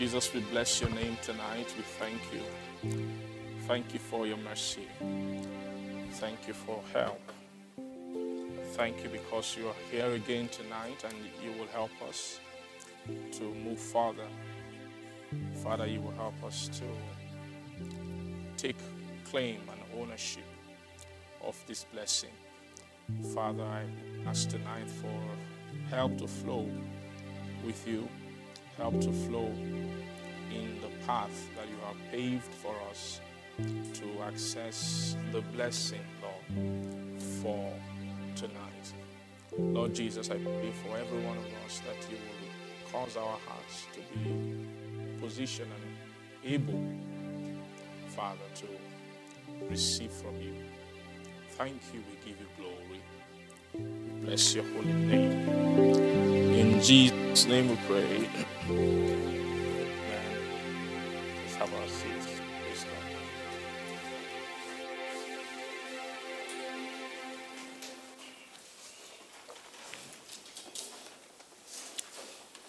Jesus, we bless your name tonight. We thank you. Thank you for your mercy. Thank you for help. Thank you because you are here again tonight and you will help us to move further. Father, you will help us to take claim and ownership of this blessing. Father, I ask tonight for help to flow with you, help to flow in the path that you have paved for us to access the blessing, Lord, for tonight. Lord Jesus, I pray for every one of us that you will cause our hearts to be positioned and able, Father, to receive from you. Thank you. We give you glory. Bless your holy name. In Jesus' name we pray.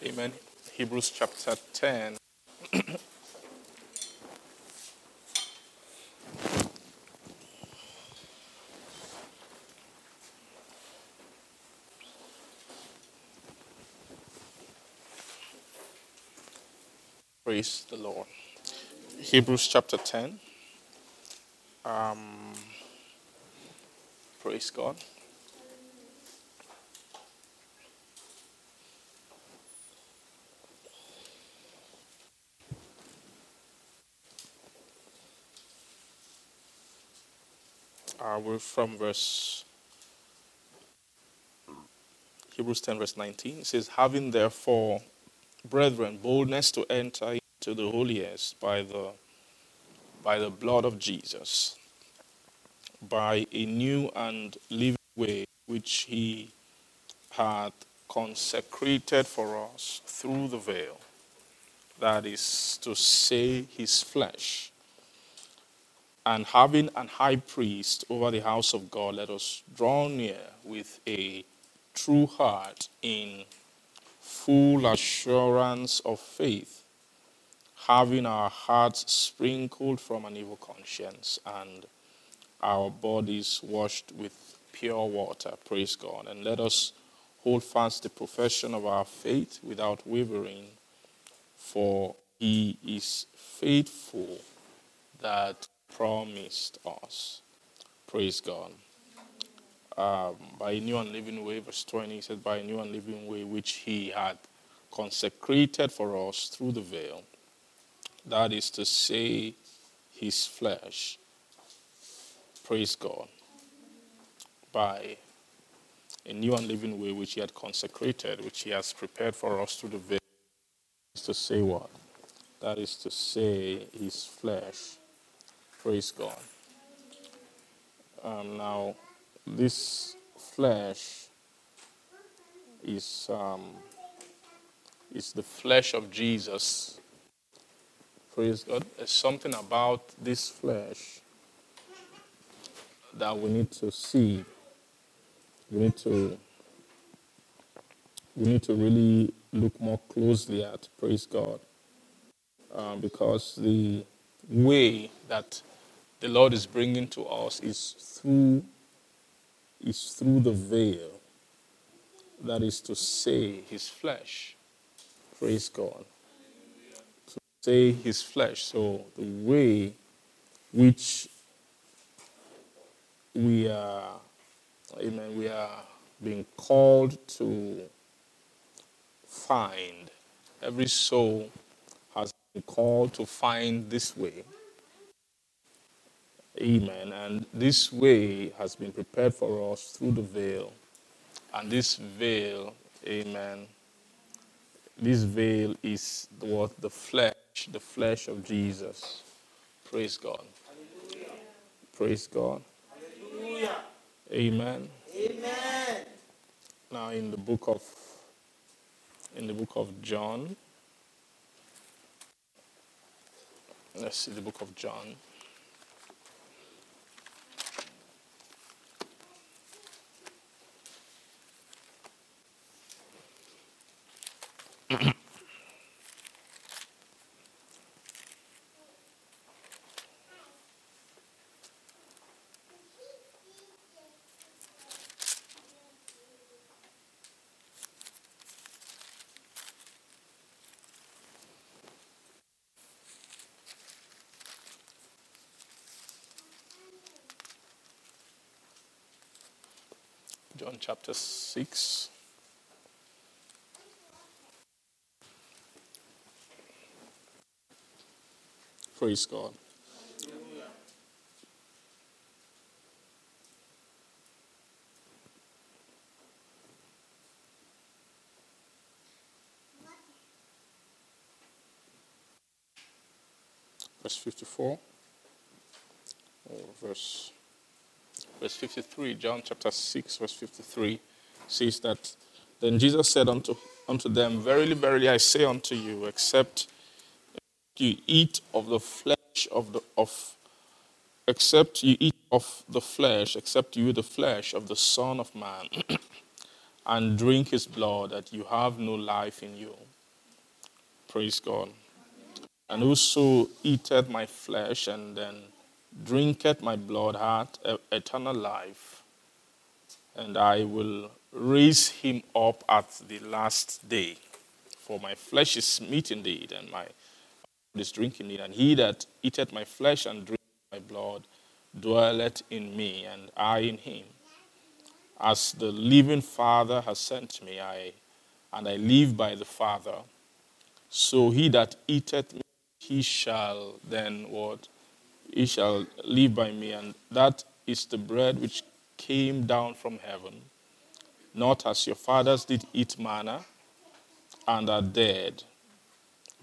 Amen. Hebrews chapter 10. Praise the Lord. Hebrews chapter 10. Um, praise God. Uh, we're from verse Hebrews 10, verse 19. It says, Having therefore, brethren, boldness to enter into the holiest by the by the blood of Jesus, by a new and living way which he had consecrated for us through the veil, that is to say, his flesh. And having an high priest over the house of God, let us draw near with a true heart in full assurance of faith, having our hearts sprinkled from an evil conscience and our bodies washed with pure water. Praise God. And let us hold fast the profession of our faith without wavering, for he is faithful that promised us. Praise God. Um, by a new and living way, verse 20, he said, by a new and living way which he had consecrated for us through the veil. That is to say, his flesh. Praise God. By a new and living way which he had consecrated, which he has prepared for us through the veil. Is to say what? That is to say, his flesh. Praise God. Um, now, this flesh is um, is the flesh of Jesus. Praise God. There's something about this flesh that we need to see. We need to we need to really look more closely at. Praise God. Um, because the way that the Lord is bringing to us is through is through the veil. That is to say, his flesh. Praise God. Say his flesh. So the way which we are, amen, we are being called to find. Every soul has been called to find this way. Amen. And this way has been prepared for us through the veil. And this veil, amen, this veil is what the flesh, the flesh of Jesus. Praise God. Praise God. Hallelujah. Amen. Amen. Now in the book of in the book of John. Let's see the book of John. Chapter 6. Praise God. Verse 54. Or verse verse 53, John chapter 6, verse 53 says that then Jesus said unto, unto them, Verily, verily, I say unto you, except you eat of the flesh of the of except you eat of the flesh, except you the flesh of the Son of Man, and drink his blood, that you have no life in you. Praise God. And whoso eateth my flesh and then drinketh my blood hath eternal life, and I will raise him up at the last day. For my flesh is meat indeed, and my blood is drink indeed. And he that eateth my flesh and drinketh my blood dwelleth in me, and I in him. As the living Father has sent me, I and I live by the Father. So he that eateth me, he shall then what? He shall live by me, and that is the bread which came down from heaven, not as your fathers did eat manna and are dead,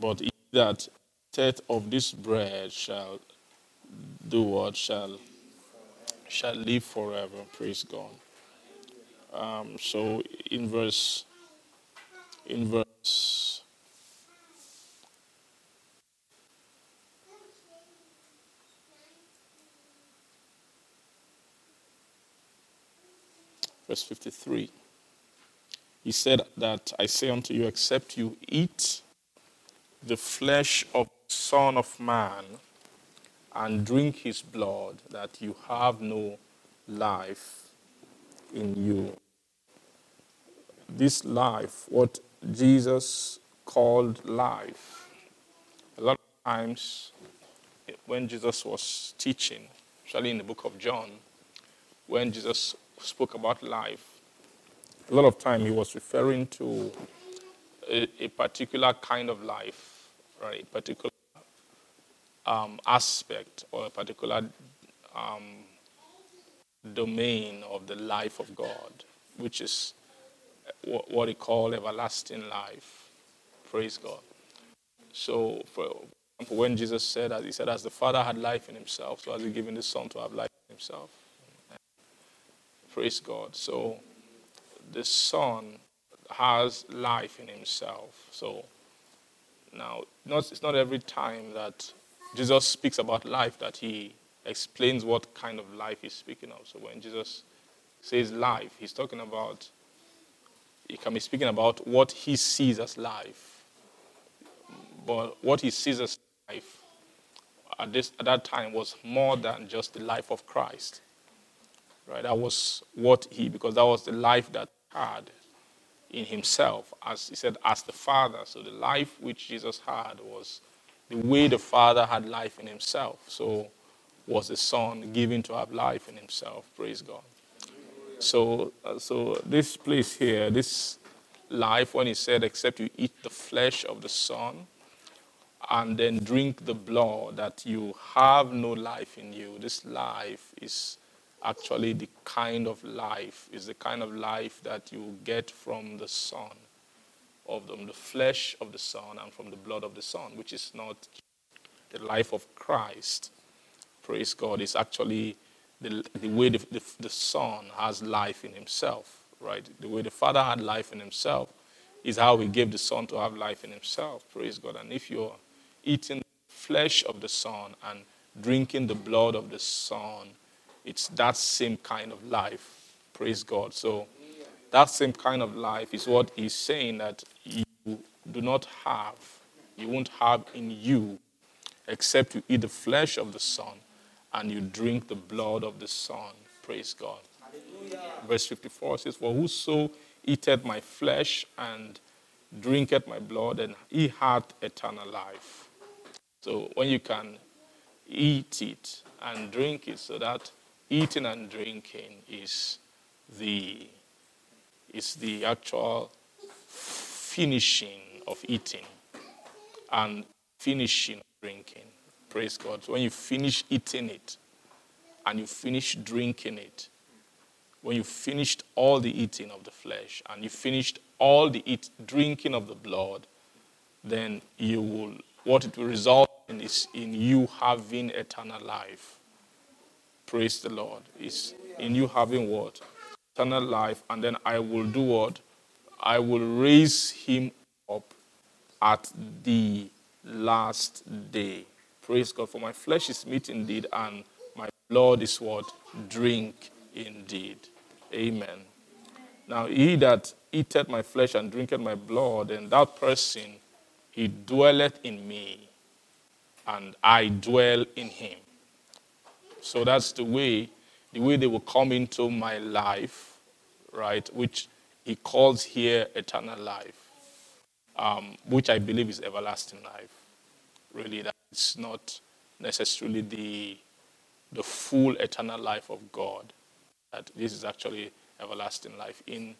but he that eateth of this bread shall do what shall shall live forever. Praise God. Um, so in verse in verse verse 53 he said that i say unto you except you eat the flesh of the son of man and drink his blood that you have no life in you. This life what jesus called life a lot of times when jesus was teaching especially in the book of john when jesus spoke about life a lot of time he was referring to a, a particular kind of life right? A particular um, aspect or a particular um, domain of the life of god which is what, he called everlasting life. Praise god. So for example when jesus said as he said as the father had life in himself so has he given the son to have life in himself Praise God. So the Son has life in himself. So now, not, it's not every time that Jesus speaks about life that he explains what kind of life he's speaking of. So when Jesus says life, he's talking about, he can be speaking about what he sees as life. But what he sees as life at, this, at that time was more than just the life of Christ right? That was what he, because that was the life that had in himself, as he said, as the Father. So the life which Jesus had was the way the Father had life in himself. So was the Son given to have life in himself. Praise God. So, uh, so this place here, this life, when he said, except you eat the flesh of the Son and then drink the blood, that you have no life in you. This life is actually the kind of life, is the kind of life that you get from the Son of them, the flesh of the Son and from the blood of the Son, which is not the life of Christ. Praise God. It's actually the, the way the, the, the Son has life in himself, right? The way the Father had life in himself is how he gave the Son to have life in himself. Praise God. And if you're eating the flesh of the Son and drinking the blood of the Son, it's that same kind of life. Praise God. So that same kind of life is what he's saying that you do not have, you won't have in you, except you eat the flesh of the Son and you drink the blood of the Son. Praise God. Verse 54 says, For whoso eateth my flesh and drinketh my blood, and he hath eternal life. So when you can eat it and drink it, so that eating and drinking is the is the actual finishing of eating and finishing drinking. Praise God. When you finish eating it and you finish drinking it, when you finished all the eating of the flesh and you finished all the eat, drinking of the blood, then you will, what it will result in is in you having eternal life. Praise the Lord. Is in you having what? Eternal life. And then I will do what? I will raise him up at the last day. Praise God. For my flesh is meat indeed, and my blood is what? Drink indeed. Amen. Now, he that eateth my flesh and drinketh my blood, and that person, he dwelleth in me, and I dwell in him. So that's the way, the way they will come into my life, right? Which he calls here eternal life, um, which I believe is everlasting life. Really, that's not necessarily the the full eternal life of God. That this is actually everlasting life. In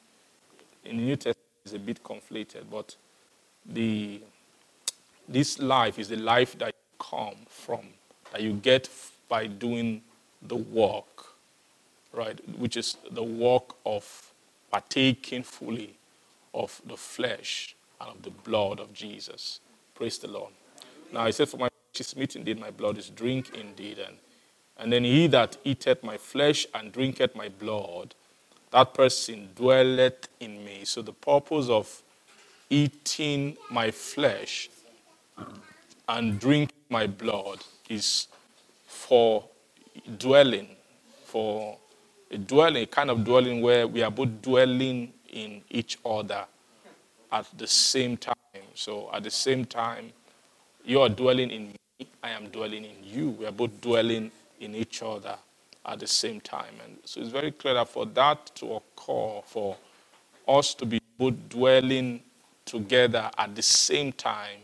in the New Testament, it's a bit conflated, but the this life is the life that you come from, that you get by doing the work, right? Which is the work of partaking fully of the flesh and of the blood of Jesus. Praise the Lord. Now he said, For my flesh is meat indeed, my blood is drink indeed. And, and then he that eateth my flesh and drinketh my blood, that person dwelleth in me. So the purpose of eating my flesh and drinking my blood is for dwelling, for a dwelling, a kind of dwelling where we are both dwelling in each other at the same time. So at the same time, you are dwelling in me, I am dwelling in you. We are both dwelling in each other at the same time. And so it's very clear that for that to occur, for us to be both dwelling together at the same time,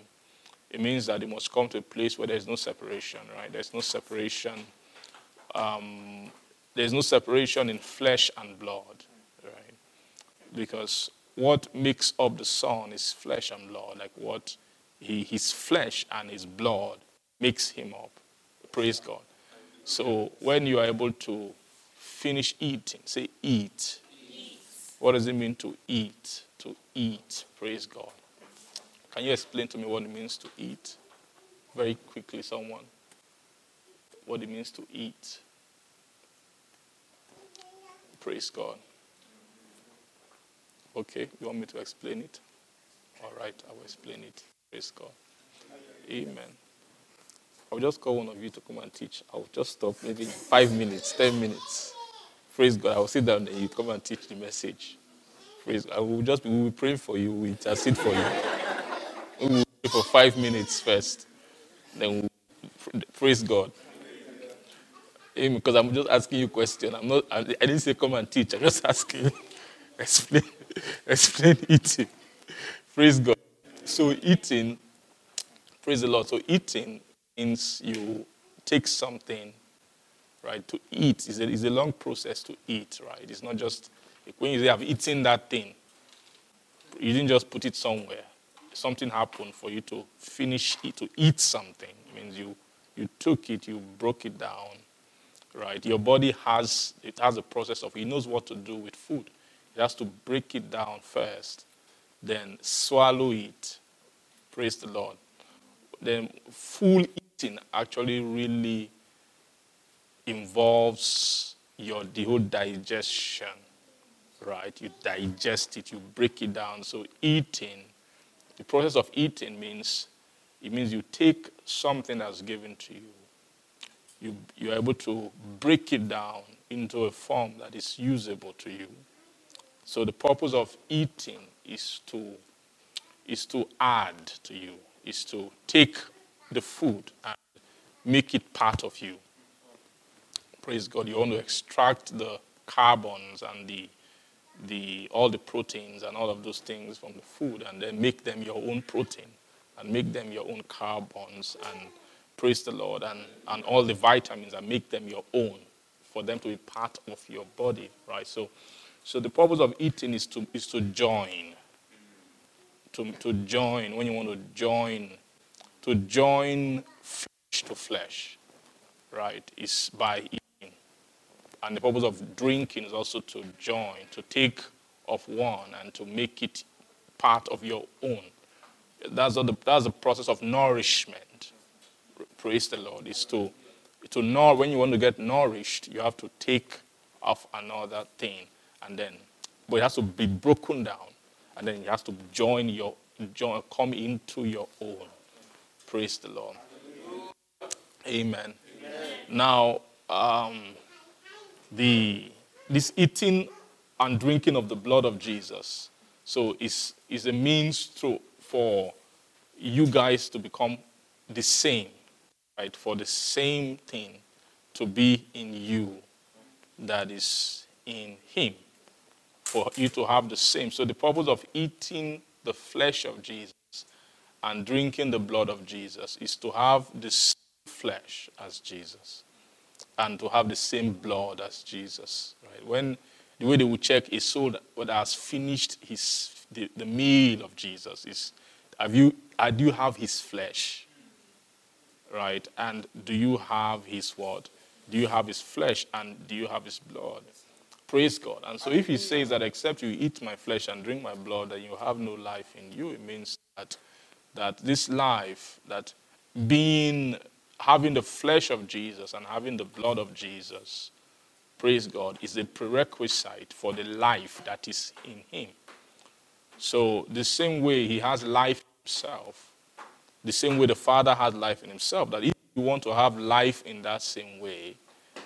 it means that it must come to a place where there's no separation, right? There's no separation. Um, there's no separation in flesh and blood, right? Because what makes up the Son is flesh and blood, like what he, his flesh and his blood makes him up. Praise God. So when you are able to finish eating, say eat. eat. What does it mean to eat? To eat. Praise God. Can you explain to me what it means to eat? Very quickly, someone. What it means to eat. Praise God. Okay, you want me to explain it? All right, I will explain it. Praise God. Amen. I'll just call one of you to come and teach. I'll just stop maybe five minutes, ten minutes. Praise God. I'll sit down and you come and teach the message. Praise God. I will just be, we will pray for you. we'll intercede for you. For five minutes first. Then praise God. Because I'm just asking you a question. I'm not I didn't say come and teach. I'm just asking. Explain explain eating. Praise God. So eating, praise the Lord. So eating means you take something, right? To eat is a, is a long process to eat, right? It's not just when you say I've eaten that thing, you didn't just put it somewhere. Something happened for you to finish it, to eat something. It means you you took it, you broke it down, right? Your body has it has a process of it knows what to do with food. It has to break it down first then swallow it. Praise the Lord. Then full eating actually really involves your the whole digestion, right? You digest it, you break it down. So eating, the process of eating means it means you take something that's given to you. You you're able to break it down into a form that is usable to you. So the purpose of eating is to is to add to you, is to take the food and make it part of you. Praise God. You want to extract the carbons and the the all the proteins and all of those things from the food and then make them your own protein and make them your own carbons and praise the Lord and, and all the vitamins and make them your own for them to be part of your body, right? So so the purpose of eating is to is to join. To, to join, when you want to join, to join flesh to flesh, right, is by eating. And the purpose of drinking is also to join, to take of one and to make it part of your own. That's the, that's the process of nourishment. Praise the Lord. Is to, to know when you want to get nourished, you have to take of another thing and then, but it has to be broken down, and then it has to join your, join, come into your own. Praise the Lord. Amen. Amen. Now, um, the this eating and drinking of the blood of Jesus, so is is a means to for you guys to become the same, right? For the same thing to be in you that is in Him for you to have the same. So, the purpose of eating the flesh of Jesus and drinking the blood of Jesus is to have the same flesh as Jesus and to have the same blood as Jesus. Right? When the way they would check is so that what has finished his the, the meal of Jesus is have you uh, do you have his flesh? Right? And do you have his what? Do you have his flesh and do you have his blood? Praise God. And so if he says that except you eat my flesh and drink my blood, then you have no life in you, it means that that this life, that being having the flesh of Jesus and having the blood of Jesus, praise God, is a prerequisite for the life that is in him. So the same way he has life himself, the same way the Father has life in himself, that if you want to have life in that same way,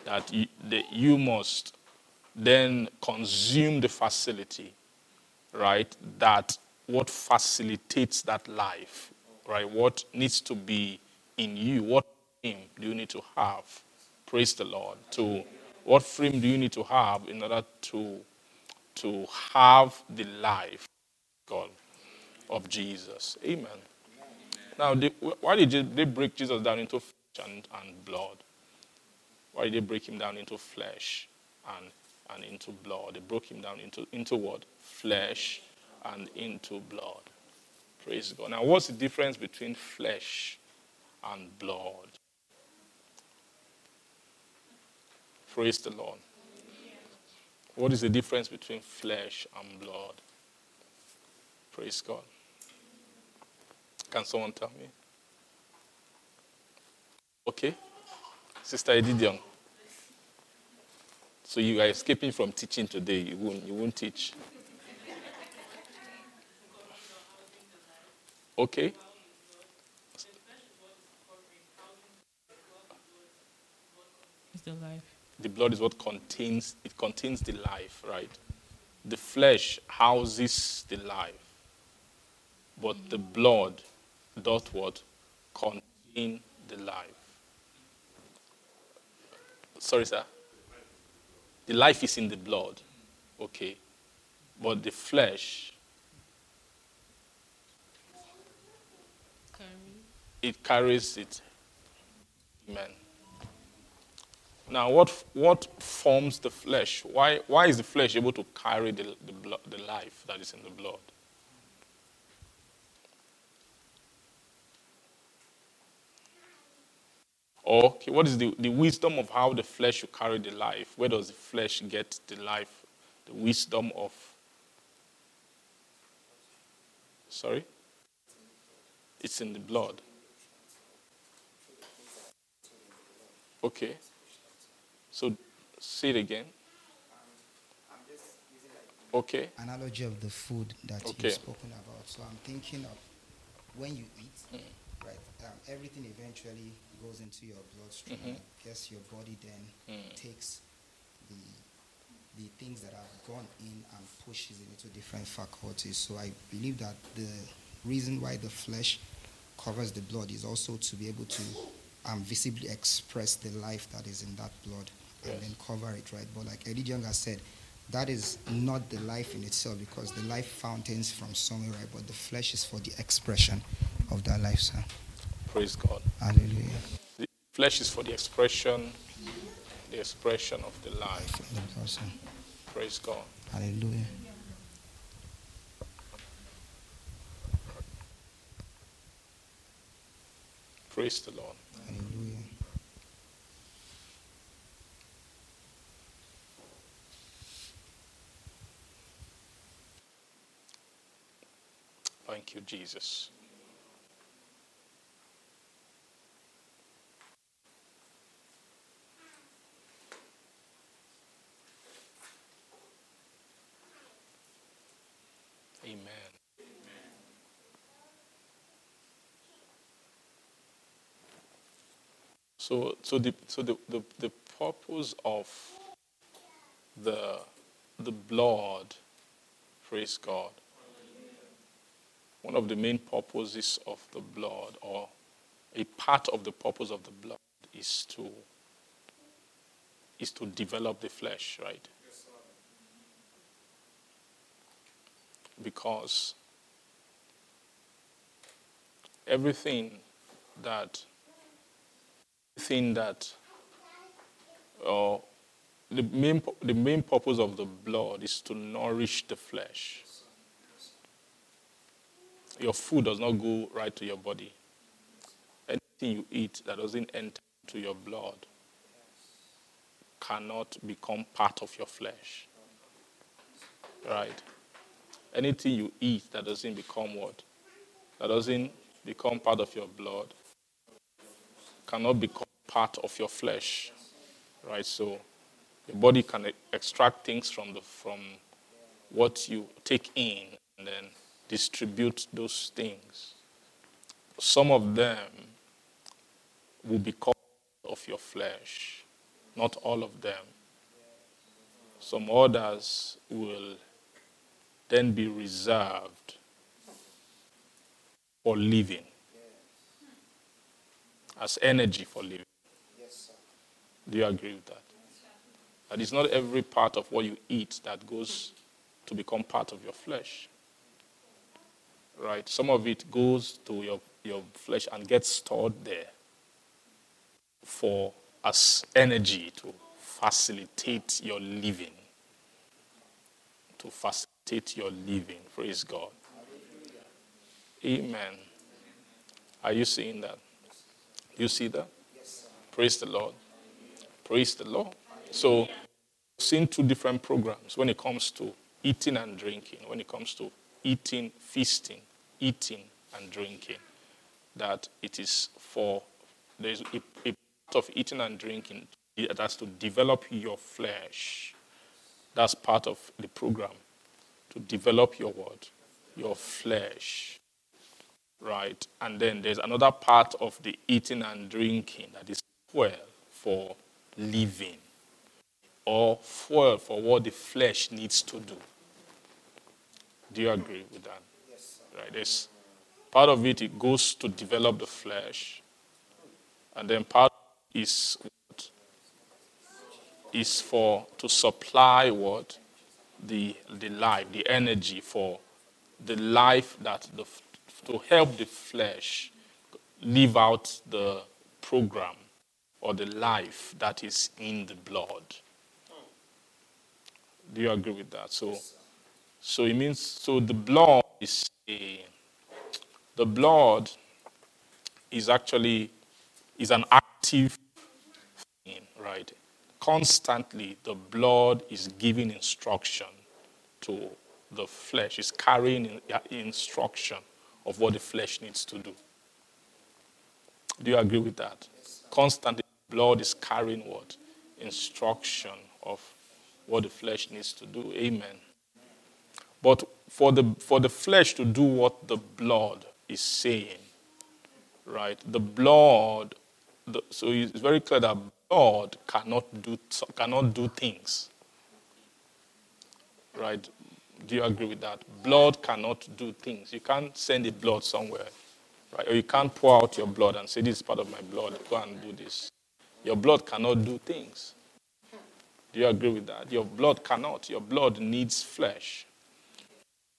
that you, that you must then consume the facility, right? That what facilitates that life, right? What needs to be in you? What do you need to have? Praise the Lord. To what frame do you need to have in order to to have the life, God, of Jesus? Amen. Now, they, why did they break Jesus down into flesh and, and blood? Why did they break him down into flesh and and into blood. They broke him down into, into what? Flesh and into blood. Praise God. Now, what's the difference between flesh and blood? Praise the Lord. What is the difference between flesh and blood? Praise God. Can someone tell me? Okay. Sister Edidiong. So you are escaping from teaching today. You won't, you won't teach. Okay. It's the life. The blood is what contains it contains the life, right? The flesh houses the life. But the blood does what? Contain the life. Sorry, sir. The life is in the blood, okay? But the flesh, it carries it. Amen. Now, what, what forms the flesh? Why, why is the flesh able to carry the, the, blood, the life that is in the blood? Okay, what is the, the wisdom of how the flesh should carry the life? Where does the flesh get the life? The wisdom of Sorry? It's in the blood. Okay. So see it again. Okay. analogy of the food that Okay. you've spoken about. So I'm thinking of when you eat, right? Um, everything eventually goes into your bloodstream. Mhm. I guess your body then Mm. takes the the things that have gone in and pushes it into different faculties. So I believe that the reason why the flesh covers the blood is also to be able to um, visibly express the life that is in that blood and Yes. then cover it, right? But like Eddie Young has said, that is not the life in itself because the life fountains from somewhere, right? But the flesh is for the expression of that life, sir. Praise God. Hallelujah. The flesh is for the expression, the expression of the life. Life in the blood, sir. Praise God. Hallelujah. Praise the Lord. Hallelujah. Thank you, Jesus. Amen. So, so the so the, the, the purpose of the the blood, praise God, one of the main purposes of the blood, or a part of the purpose of the blood, is to is to develop the flesh, right? Because everything that everything that or the main the main purpose of the blood is to nourish the flesh your food does not go right to your body. Anything you eat that doesn't enter into your blood cannot become part of your flesh. Right? Anything you eat that doesn't become what? That doesn't become part of your blood cannot become part of your flesh. Right? So your body can extract things from the from what you take in and then distribute those things. Some of them will become of your flesh, not all of them. Some others will then be reserved for living, as energy for living. Do you agree with that? That it's not every part of what you eat that goes to become part of your flesh. Right? Some of it goes to your, your flesh and gets stored there for as energy to facilitate your living. To facilitate your living. Praise God. Amen. Are you seeing that? You see that? Praise the Lord. Praise the Lord. So, seen two different programs when it comes to eating and drinking, when it comes to eating, feasting, eating and drinking, that it is for, there's a, a part of eating and drinking that's to develop your flesh. That's part of the program, to develop your what? Your flesh. Right? And then there's another part of the eating and drinking that is fuel for living or fuel for what the flesh needs to do. Do you agree with that? Right. There's part of it it goes to develop the flesh, and then part is is for to supply what the the life, the energy for the life that the to help the flesh live out the program or the life that is in the blood. Do you agree with that? So, so it means so the blood is a the blood is actually is an active thing, right? Constantly, the blood is giving instruction to the flesh, is carrying instruction of what the flesh needs to do. Do you agree with that? Constantly, blood is carrying what? Instruction of what the flesh needs to do. Amen. But for the, for the flesh to do what the blood is saying, right? The blood, the, so it's very clear that blood cannot do, cannot do things, right? Do you agree with that? Blood cannot do things. You can't send the blood somewhere, right? Or you can't pour out your blood and say, This is part of my blood, go and do this. Your blood cannot do things. Do you agree with that? Your blood cannot. Your blood needs flesh.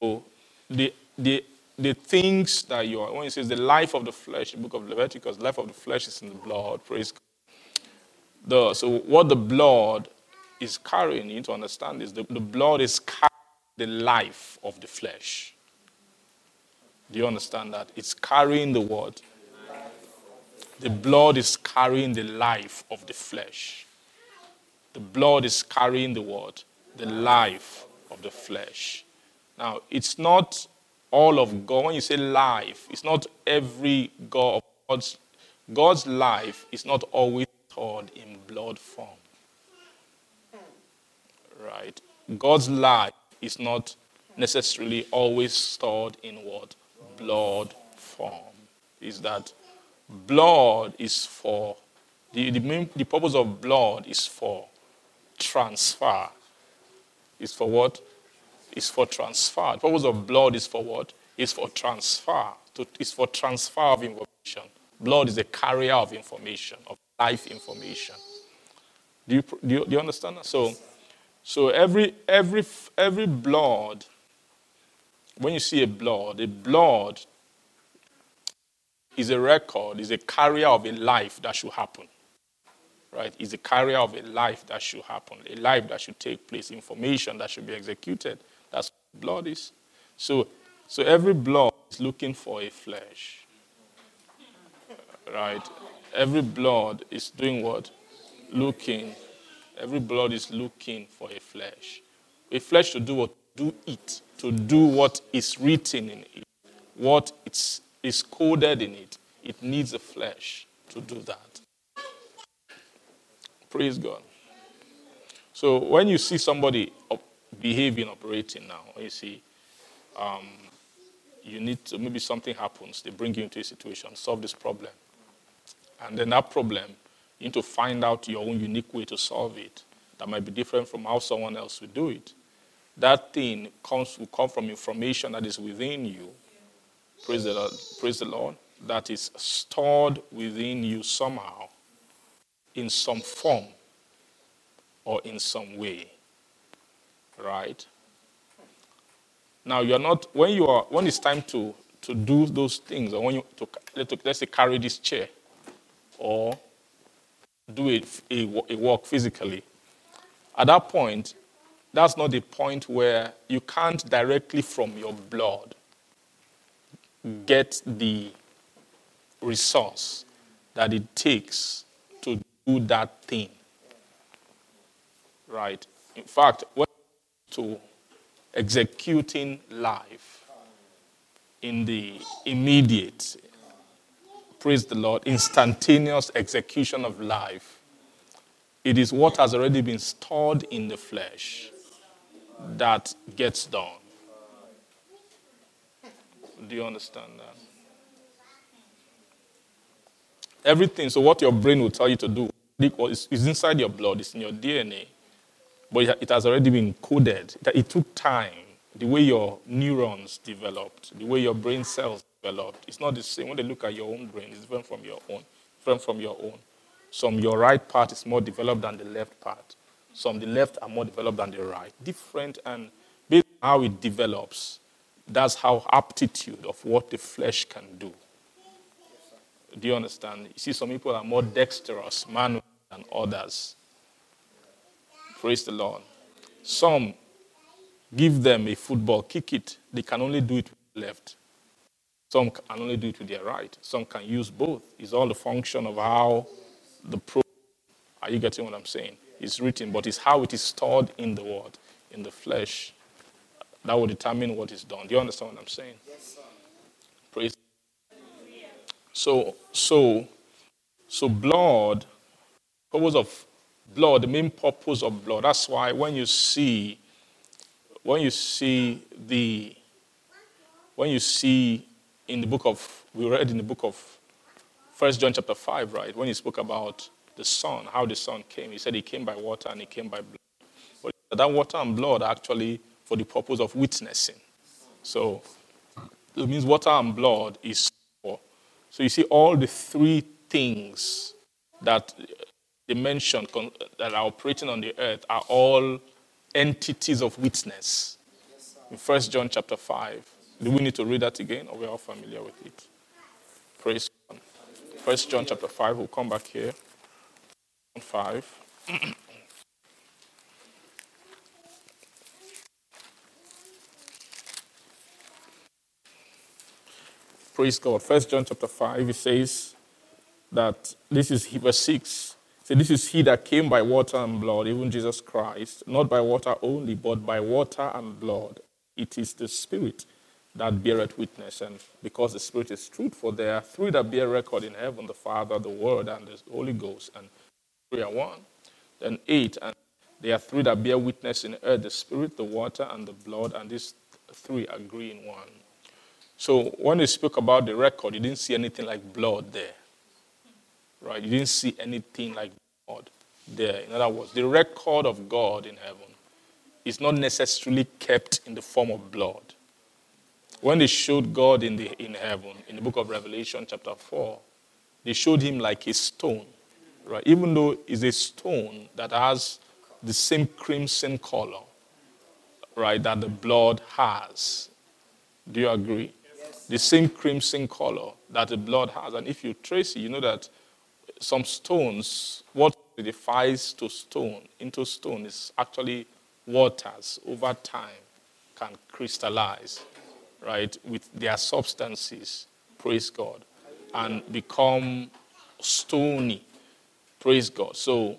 The, the, the things that you are, when it says the life of the flesh, the book of Leviticus, life of the flesh is in the blood, praise God. The, so what the blood is carrying, you need to understand is the, the blood is carrying the life of the flesh. Do you understand that? It's carrying the word. The blood is carrying the life of the flesh. The blood is carrying the word, the life of the flesh. Now, it's not all of God. When you say life, it's not every God. God's, God's life is not always stored in blood form. Right? God's life is not necessarily always stored in what? Blood form. Is that blood is for, the, the, main, the purpose of blood is for transfer. Is for what? Is for transfer. The purpose of blood is for what? Is for transfer. It's for transfer of information. Blood is a carrier of information, of life information. Do you, do you, do you understand that? So, so every, every, every blood, when you see a blood, a blood is a record, is a carrier of a life that should happen. Right? Is a carrier of a life that should happen, a life that should take place, information that should be executed. Blood is. So, so every blood is looking for a flesh. Right? Every blood is doing what? Looking. Every blood is looking for a flesh. A flesh to do what? Do it. To do what is written in it. What it's, is coded in it. It needs a flesh to do that. Praise God. So when you see somebody behaving, operating now, you see, um, you need to, maybe something happens, they bring you into a situation, solve this problem. And then that problem, you need to find out your own unique way to solve it that might be different from how someone else would do it. That thing comes will come from information that is within you. Praise the Lord. Praise the Lord. That is stored within you somehow, in some form, or in some way. Right? Now you're not when you are when it's time to to do those things, or when you to let's say carry this chair, or do a, a, a work physically. At that point, that's not the point where you can't directly from your blood get the resource that it takes to do that thing. Right? In fact, when to executing life in the immediate, praise the Lord, instantaneous execution of life, it is what has already been stored in the flesh that gets done. Do you understand that? Everything, so what your brain will tell you to do is inside your blood, it's in your DNA, but it has already been coded. It took time. The way your neurons developed, the way your brain cells developed, it's not the same. When they look at your own brain, it's different from your own. Different from your own. Some your right part is more developed than the left part. Some the left are more developed than the right. Different and based on how it develops, that's how aptitude of what the flesh can do. Do you understand? You see, some people are more dexterous, manual than others. Praise the Lord. Some give them a football, kick it, they can only do it with left. Some can only do it with their right. Some can use both. It's all the function of how the pro. Are you getting what I'm saying? It's written, but it's how it is stored in the word, in the flesh. that will determine what is done. Do you understand what I'm saying? Praise. So, so, so blood, purpose of blood, the main purpose of blood. That's why when you see, when you see the, when you see in the book of, we read in the book of First John chapter five, right? When he spoke about the Son, how the Son came, he said he came by water and he came by blood. But that water and blood are actually for the purpose of witnessing. So it means water and blood is for. So you see, all the three things that mentioned con- that are operating on the earth are all entities of witness. In 1 John chapter 5. Do we need to read that again, or we're all familiar with it? Praise God. 1 John chapter 5, we'll come back here. 5. Praise God. First John chapter 5, it says that this is verse 6. This is he that came by water and blood, even Jesus Christ, not by water only, but by water and blood. It is the Spirit that beareth witness, and because the Spirit is truth, for there are three that bear record in heaven the Father, the Word, and the Holy Ghost, and three are one. Then eight, and there are three that bear witness in earth the Spirit, the water, and the blood, and these three agree in one. So when they spoke about the record, you didn't see anything like blood there. Right? You didn't see anything like blood there. In other words, the record of God in heaven is not necessarily kept in the form of blood. When they showed God in, the, in heaven, in the book of Revelation, chapter 4, they showed him like a stone. Right? Even though it's a stone that has the same crimson color, right, that the blood has. Do you agree? The same crimson color that the blood has. And if you trace it, you know that some stones, what solidifies to stone into stone is actually waters over time can crystallize, right, with their substances, praise God, and become stony, praise God. So,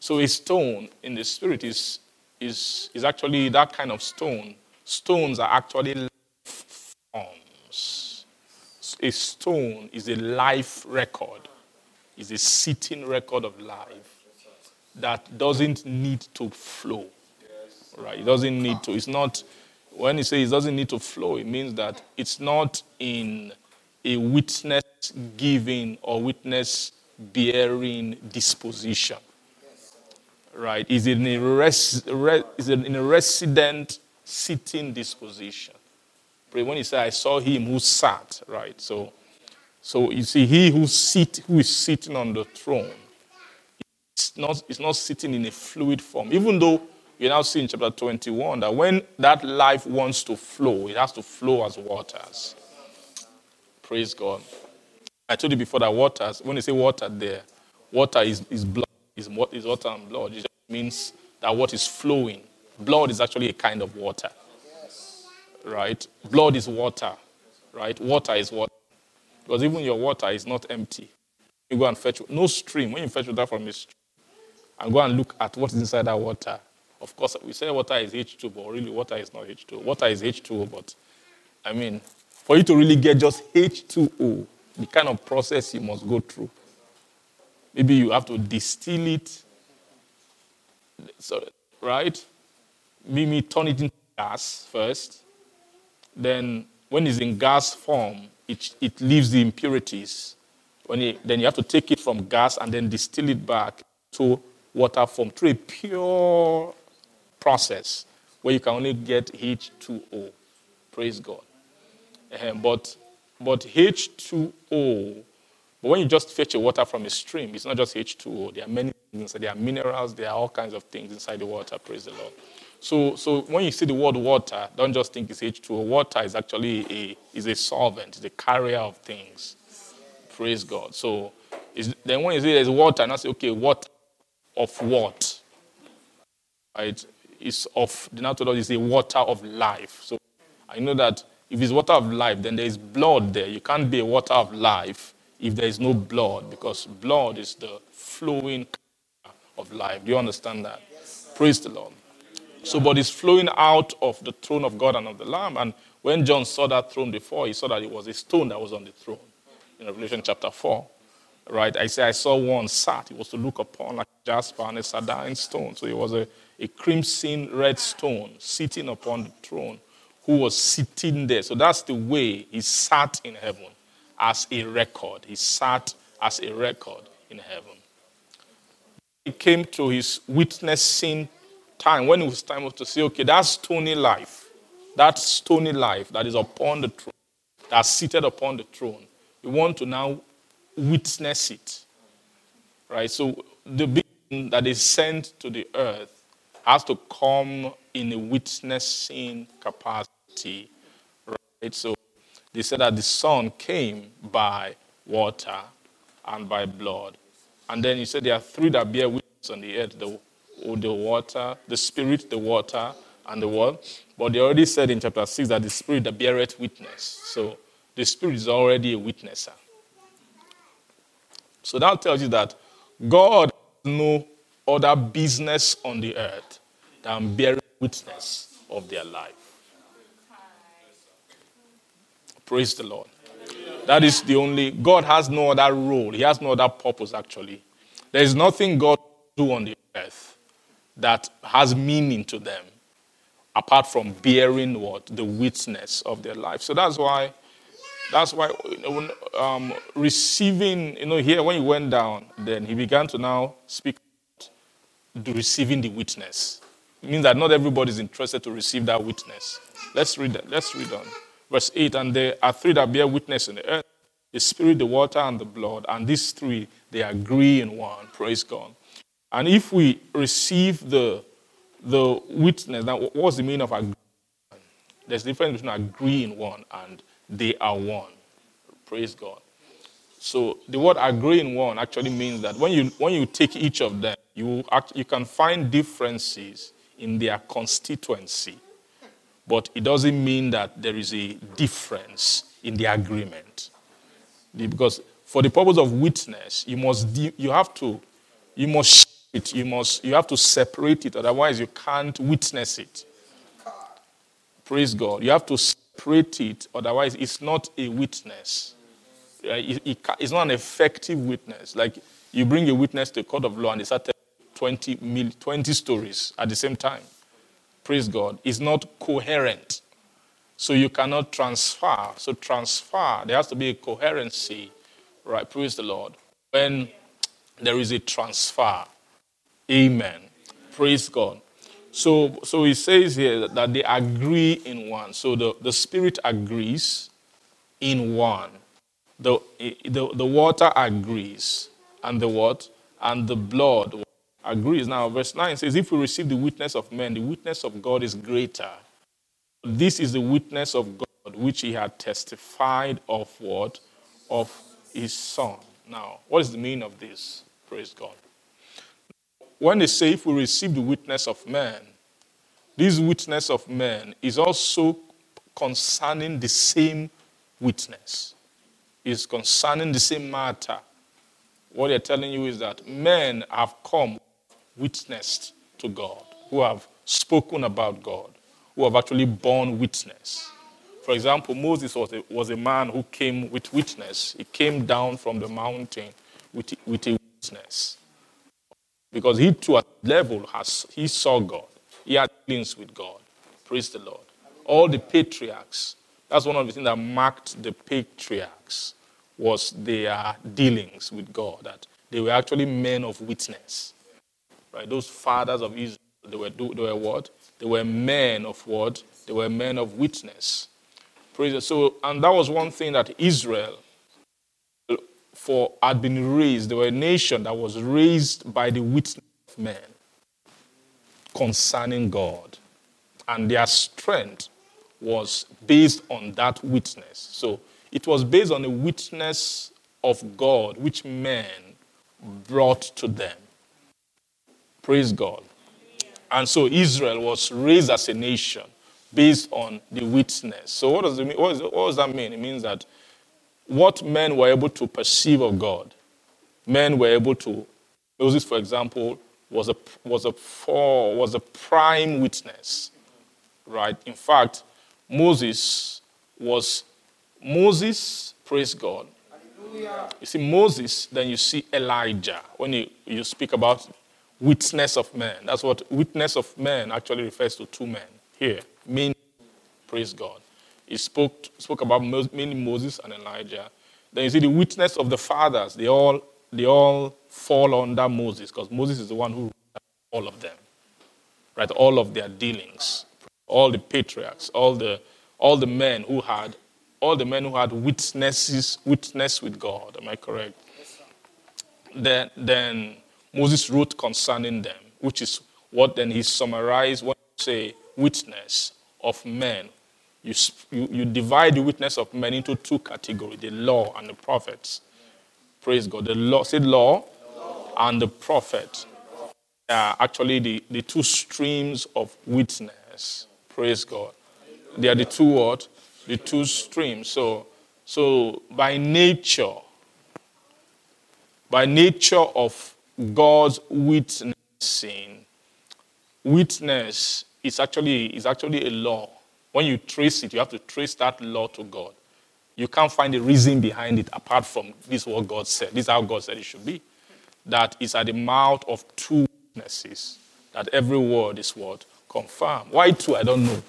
so a stone in the spirit is, is, is actually that kind of stone. Stones are actually forms. A stone is a life record is a sitting record of life that doesn't need to flow. Right? It doesn't need to. It's not, when you say it doesn't need to flow, it means that it's not in a witness giving or witness bearing disposition. Right? Is in a, res, re, is in a resident sitting disposition. When he said, I saw him who sat, right? So, so you see, he who sit, who is sitting on the throne, is not, it's not sitting in a fluid form. Even though you now see in chapter 21 that when that life wants to flow, it has to flow as waters. Praise God. I told you before that waters, when you say water there, water is, is blood, is, is water and blood. It just means that what is flowing. Blood is actually a kind of water. Right? Blood is water. Right? Water is water. Because even your water is not empty. You go and fetch no stream. When you fetch water from a stream and go and look at what is inside that water, of course, we say water is H2, but really water is not H2. Water is H2O, but I mean, for you to really get just H2O, the kind of process you must go through. Maybe you have to distill it, so, right? Maybe turn it into gas first. Then, when it's in gas form, it, it leaves the impurities. You, then you have to take it from gas and then distill it back to water form through a pure process where you can only get H2O. Praise God. But, but H2O, but when you just fetch a water from a stream, it's not just H2O. There are many things. There are minerals. There are all kinds of things inside the water. Praise the Lord. So, so when you see the word water, don't just think it's H2O. Water is actually a, is a solvent, it's a carrier of things. Praise God. So then when you say there's water, and I say, okay, what of what? Right? It's of, the natural is a water of life. So I know that if it's water of life, then there is blood there. You can't be a water of life if there is no blood, because blood is the flowing of life. Do you understand that? Praise the Lord. So, but it's flowing out of the throne of God and of the Lamb. And when John saw that throne before, he saw that it was a stone that was on the throne in Revelation chapter 4. Right? I say I saw one sat. It was to look upon like jasper and a sardine stone. So it was a, a crimson red stone sitting upon the throne who was sitting there. So that's the way he sat in heaven as a record. He sat as a record in heaven. He came to his witnessing time when it was time to say, okay, that stony life, that stony life that is upon the throne, that's seated upon the throne, we want to now witness it. Right? So the being that is sent to the earth has to come in a witnessing capacity. Right? So they said that the Son came by water and by blood. And then he said there are three that bear witness on the earth the, the water, the spirit, the water, and the word. But they already said in chapter 6 that the spirit that beareth witness. So the spirit is already a witnesser. So that tells you that God has no other business on the earth than bearing witness of their life. Praise the Lord. That is the only, God has no other role. He has no other purpose, actually. There is nothing God do on the earth that has meaning to them apart from bearing what? The witness of their life. So that's why, that's why um, receiving, you know, here when he went down, then he began to now speak the receiving the witness. It means that not everybody is interested to receive that witness. Let's read that. Let's read on. Verse 8 And there are three that bear witness in the earth the spirit, the water, and the blood. And these three, they agree in one. Praise God. And if we receive the, the witness, now what's the meaning of agree? There's a difference between agree in one and they are one. Praise God. So the word agree in one actually means that when you, when you take each of them, you, act, you can find differences in their constituency. But it doesn't mean that there is a difference in the agreement. Because for the purpose of witness, you must you have to you must it, you must you have to separate it, otherwise you can't witness it. Praise God. You have to separate it, otherwise it's not a witness. It, it, it's not an effective witness. Like you bring a witness to a court of law and they start 20, mil, 20 stories at the same time. Praise God. It's not coherent. So you cannot transfer. So transfer, there has to be a coherency, right? Praise the Lord. When there is a transfer. Amen. Praise God. So, so he says here that they agree in one. So the, the spirit agrees in one. The, the, the water agrees. And the what? And the blood agrees. Now, verse 9 says, If we receive the witness of men, the witness of God is greater. This is the witness of God which he had testified of what? Of his son. Now, what is the meaning of this? Praise God. When they say if we receive the witness of men, this witness of men is also concerning the same witness, is concerning the same matter. What they're telling you is that men have come, witnessed to God, who have spoken about God, who have actually borne witness. For example, Moses was a, was a man who came with witness. He came down from the mountain with, with a witness. Because he to a level has he saw God. He had dealings with God. Praise the Lord. All the patriarchs, that's one of the things that marked the patriarchs, was their dealings with God. That they were actually men of witness. Right? Those fathers of Israel, they were, they were what? They were men of what? They were men of witness. Praise the So, and that was one thing that Israel for had been raised. They were a nation that was raised by the witness of men concerning God. And their strength was based on that witness. So it was based on the witness of God which men brought to them. Praise God. And so Israel was raised as a nation based on the witness. So what does, it mean? What, does that mean? It means that what men were able to perceive of God, men were able to, Moses, for example, was a, was a, for, was a prime witness, right? In fact, Moses was, Moses, praise God. You see Moses, then you see Elijah. When you, you speak about witness of men, that's what witness of men actually refers to two men here. Mean, praise God. He spoke, spoke about mainly Moses and Elijah. Then you see the witness of the fathers. They all, they all fall under Moses because Moses is the one who all of them, right? All of their dealings, all the patriarchs, all the, all the men who had, all the men who had witnesses, witness with God. Am I correct? Then, then Moses wrote concerning them, which is what then he summarized when you say witness of men. You, you, divide the witness of men into two categories the law and the prophets. Praise God. The law, say law, and the prophet are actually the, the two streams of witness. Praise God. They are the two what? The two streams. So, so by nature, by nature of God's witnessing, witness is actually, is actually a law. When you trace it, you have to trace that law to God. You can't find a reason behind it apart from this is what God said. This is how God said it should be. That is at the mouth of two witnesses. That every word is what? Confirmed. Why two? I don't know.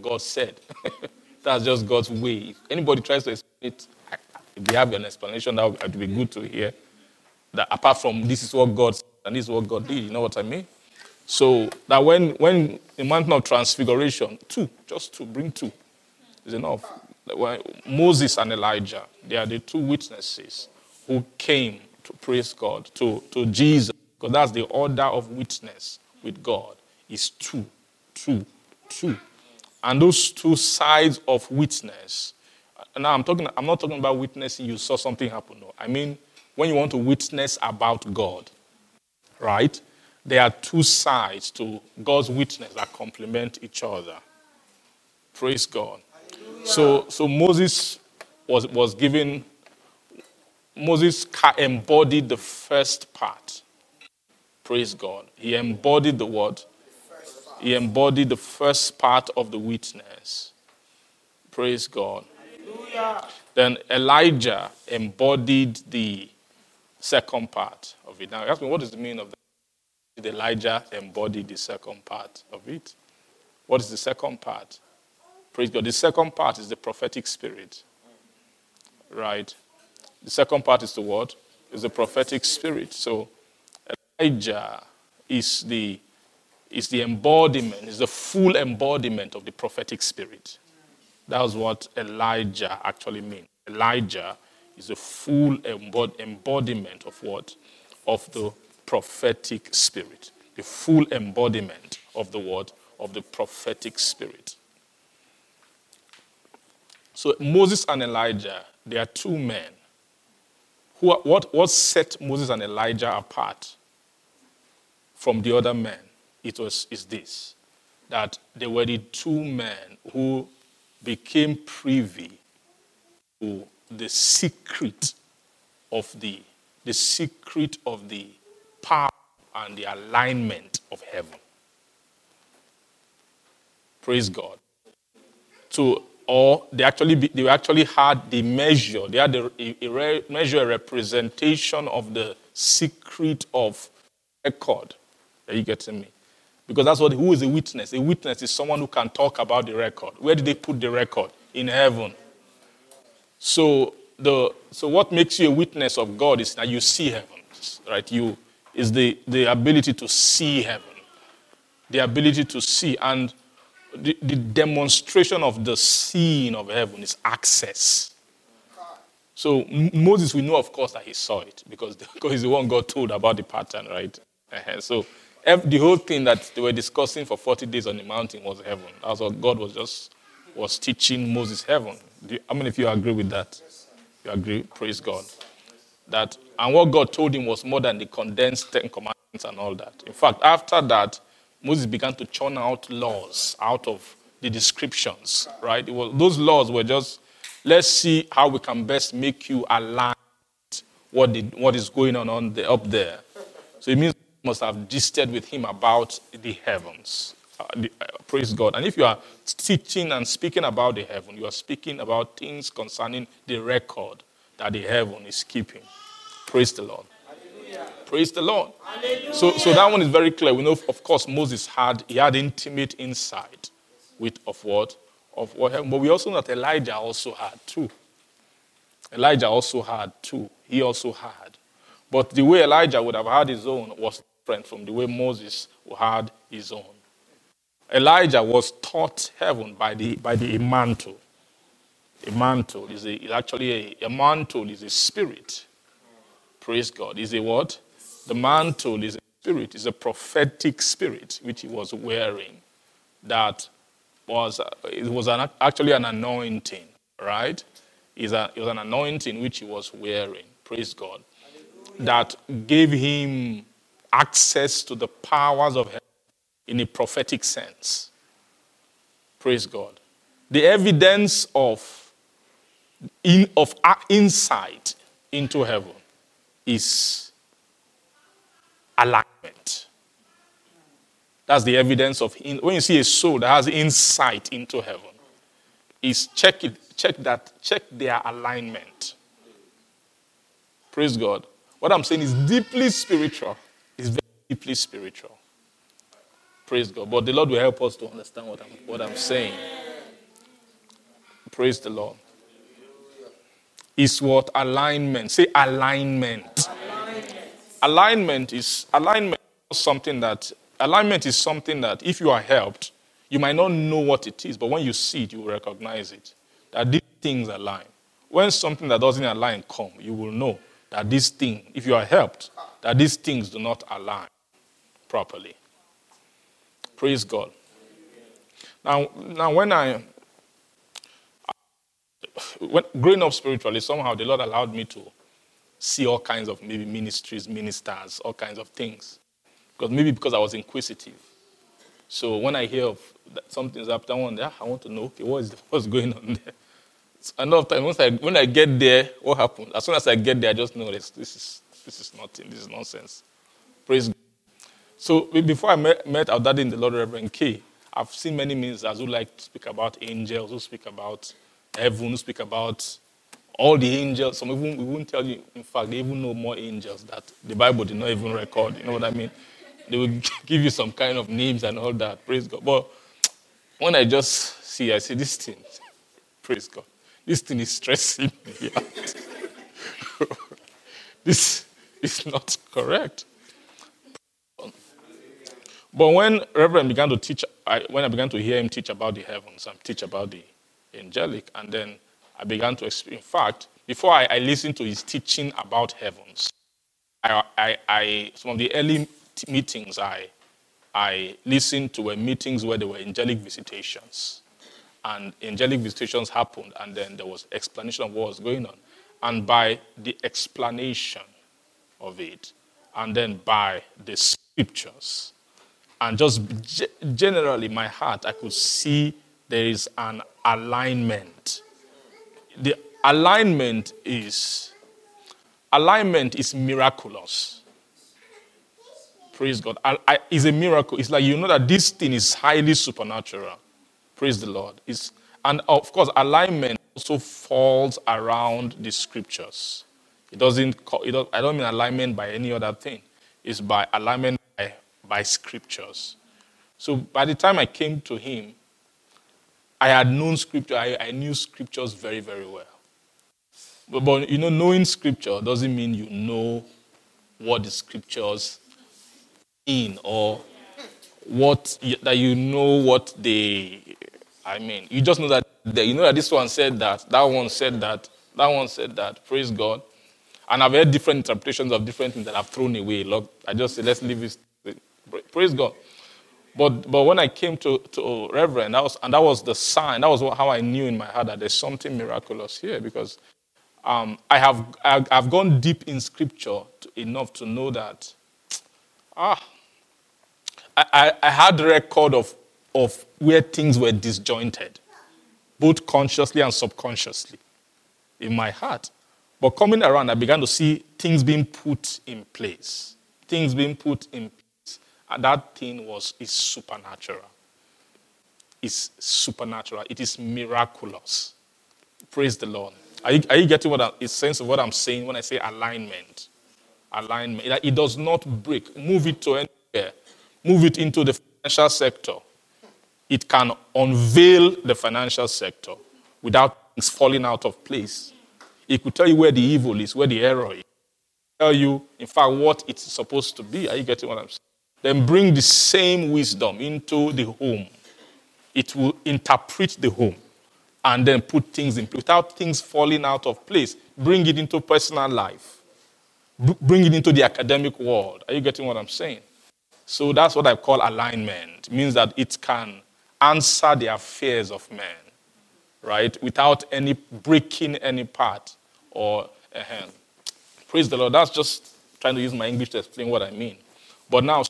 God said. That's just God's way. If anybody tries to explain it, if they have an explanation, that would be good to hear. That apart from this is what God and this is what God did, you know what I mean? So that when when the mountain of transfiguration, two, just two, bring two, is enough. Moses and Elijah, they are the two witnesses who came to praise God, to, to Jesus, because that's the order of witness with God, is two, two, two. And those two sides of witness, now I'm talking, I'm not talking about witnessing you saw something happen. No. I mean, when you want to witness about God, right? There are two sides to God's witness that complement each other. Praise God. So, so Moses was, was given, Moses embodied the first part. Praise God. He embodied the what? He embodied the first part of the witness. Praise God. Then Elijah embodied the second part of it. Now, ask me, what is the meaning of that? Did Elijah embody the second part of it? What is the second part? Praise God. The second part is the prophetic spirit. Right? The second part is the what? Is the prophetic spirit. So Elijah is the is the embodiment, is the full embodiment of the prophetic spirit. That's what Elijah actually means. Elijah is a full embod- embodiment of what? Of the prophetic spirit. The full embodiment of the word of the prophetic spirit. So Moses and Elijah, they are two men. Who are, what, what set Moses and Elijah apart from the other men? It was is this that they were the two men who became privy to the secret of the the secret of the power and the alignment of heaven. Praise God. To or they actually be, they actually had the measure. They had a, a, a measure, a representation of the secret of record. Are you getting me? Because that's what who is a witness? A witness is someone who can talk about the record. Where did they put the record? In heaven. So the so what makes you a witness of God is that you see heaven, right? You is the, the ability to see heaven. The ability to see. And the, the demonstration of the seeing of heaven is access. So Moses, we know, of course, that he saw it because, because he's the one God told about the pattern, right? Uh-huh. So the whole thing that they were discussing for 40 days on the mountain was heaven. That's what God was just was teaching Moses heaven. Do you, of you agree with that? You agree? Praise God. That and what God told him was more than the condensed Ten Commandments and all that. In fact, after that, Moses began to churn out laws out of the descriptions, right? Was, those laws were just, let's see how we can best make you align what, what is going on, on the, up there. So it means you must have gisted with him about the heavens. Uh, the- uh, praise God. And if you are teaching and speaking about the heaven, you are speaking about things concerning the record that the heaven is keeping. Praise the Lord. Praise the Lord. So, so that one is very clear. We know, of course, Moses had he had intimate insight with of what of what heaven, but we also know that Elijah also had too. Elijah also had too. He also had, but the way Elijah would have had his own was different from the way Moses had his own. Elijah was taught heaven by the by the mantle. A mantle is, a, actually a, a mantle is a spirit. Praise God. Is a what? The mantle is a spirit, is a prophetic spirit which he was wearing. That was it was an, actually an anointing, right? Is a, it was an anointing which he was wearing. Praise God. That gave him access to the powers of heaven in a prophetic sense. Praise God. The evidence of, in, of uh, insight into heaven is alignment. That's the evidence of in, when you see a soul that has insight into heaven, is check it, check that, check their alignment. Praise God. What I'm saying is deeply spiritual. It's very deeply spiritual. Praise God. But the Lord will help us to understand what I'm, what I'm saying. Praise the Lord. Is what alignment. Say alignment. Alignment is alignment is something that alignment is something that if you are helped, you might not know what it is, but when you see it, you will recognize it. That these things align. When something that doesn't align come, you will know that this thing, if you are helped, that these things do not align properly. Praise God. Now, now when I when growing up spiritually, somehow the Lord allowed me to see all kinds of maybe ministries, ministers, all kinds of things. Because maybe because I was inquisitive. So when I hear of that something's happening, I wonder, ah, I want to know, okay, what is what's going on there? So enough time, once I, when I get there, what happened? As soon as I get there, I just know this, this is this is nothing, this is nonsense. Praise God. So before I met, met our daddy in the Lord, Reverend K, I've seen many ministers who like to speak about angels, who speak about heaven, who speak about all the angels. Some even we won't tell you. In fact, they even know more angels that the Bible did not even record. You know what I mean? They will give you some kind of names and all that. Praise God. But when I just see, I say this thing. Praise God. This thing is stressing me out. this is not correct. But when Reverend began to teach, I, when I began to hear him teach about the heavens and teach about the angelic, and then I began to. In fact, before I, I listened to his teaching about heavens, I, I, I some of the early meetings I, I listened to were meetings where there were angelic visitations, and angelic visitations happened, and then there was explanation of what was going on, and by the explanation of it, and then by the scriptures, and just ge- generally my heart i could see there is an alignment. The alignment is alignment is miraculous. Praise god. I, I, it's a miracle. It's like you know that this thing is highly supernatural. Praise the lord. It's, and of course alignment also falls around the scriptures. It doesn't it don't, i don't mean alignment by any other thing. It's by alignment by, by scriptures. So by the time i came to him i had known scripture i, I knew scriptures very very well. But, but you know knowing scripture doesn't mean you know what the scriptures in or what that you know what they i mean you just know that that you know that this one said that that one said that that one said that praise god. And i've heard different interpretations of different things that i've thrown away. Look, i just say let's leave it. Praise god but but when i came to, to reverend that was and that was the sign that was what, how i knew in my heart that there's something miraculous here because um, I have I- I've gone deep in scripture to, enough to know that ah I, I, I had record of of where things were disjointed, both consciously and subconsciously, in my heart. But coming around, I began to see things being put in place. things being put in place, that thing was is supernatural. It's supernatural. It is miraculous. Praise the Lord. Are you, are you getting what I, a sense of what I'm saying when I say alignment? Alignment. It, it does not break. Move it to anywhere. Move it into the financial sector. It can unveil the financial sector without things falling out of place. It could tell you where the evil is, where the error is. Tell you, in fact, what it's supposed to be. Are you getting what I'm saying? Then bring the same wisdom into the home. It will interpret the home and then put things in place without things falling out of place. Bring it into personal life. Bring it into the academic world. Are you getting what I'm saying? So that's what I call alignment. It means that it can answer the affairs of men, right? Without any breaking any part or a hand. praise the Lord. That's just trying to use my English to explain what I mean. But now,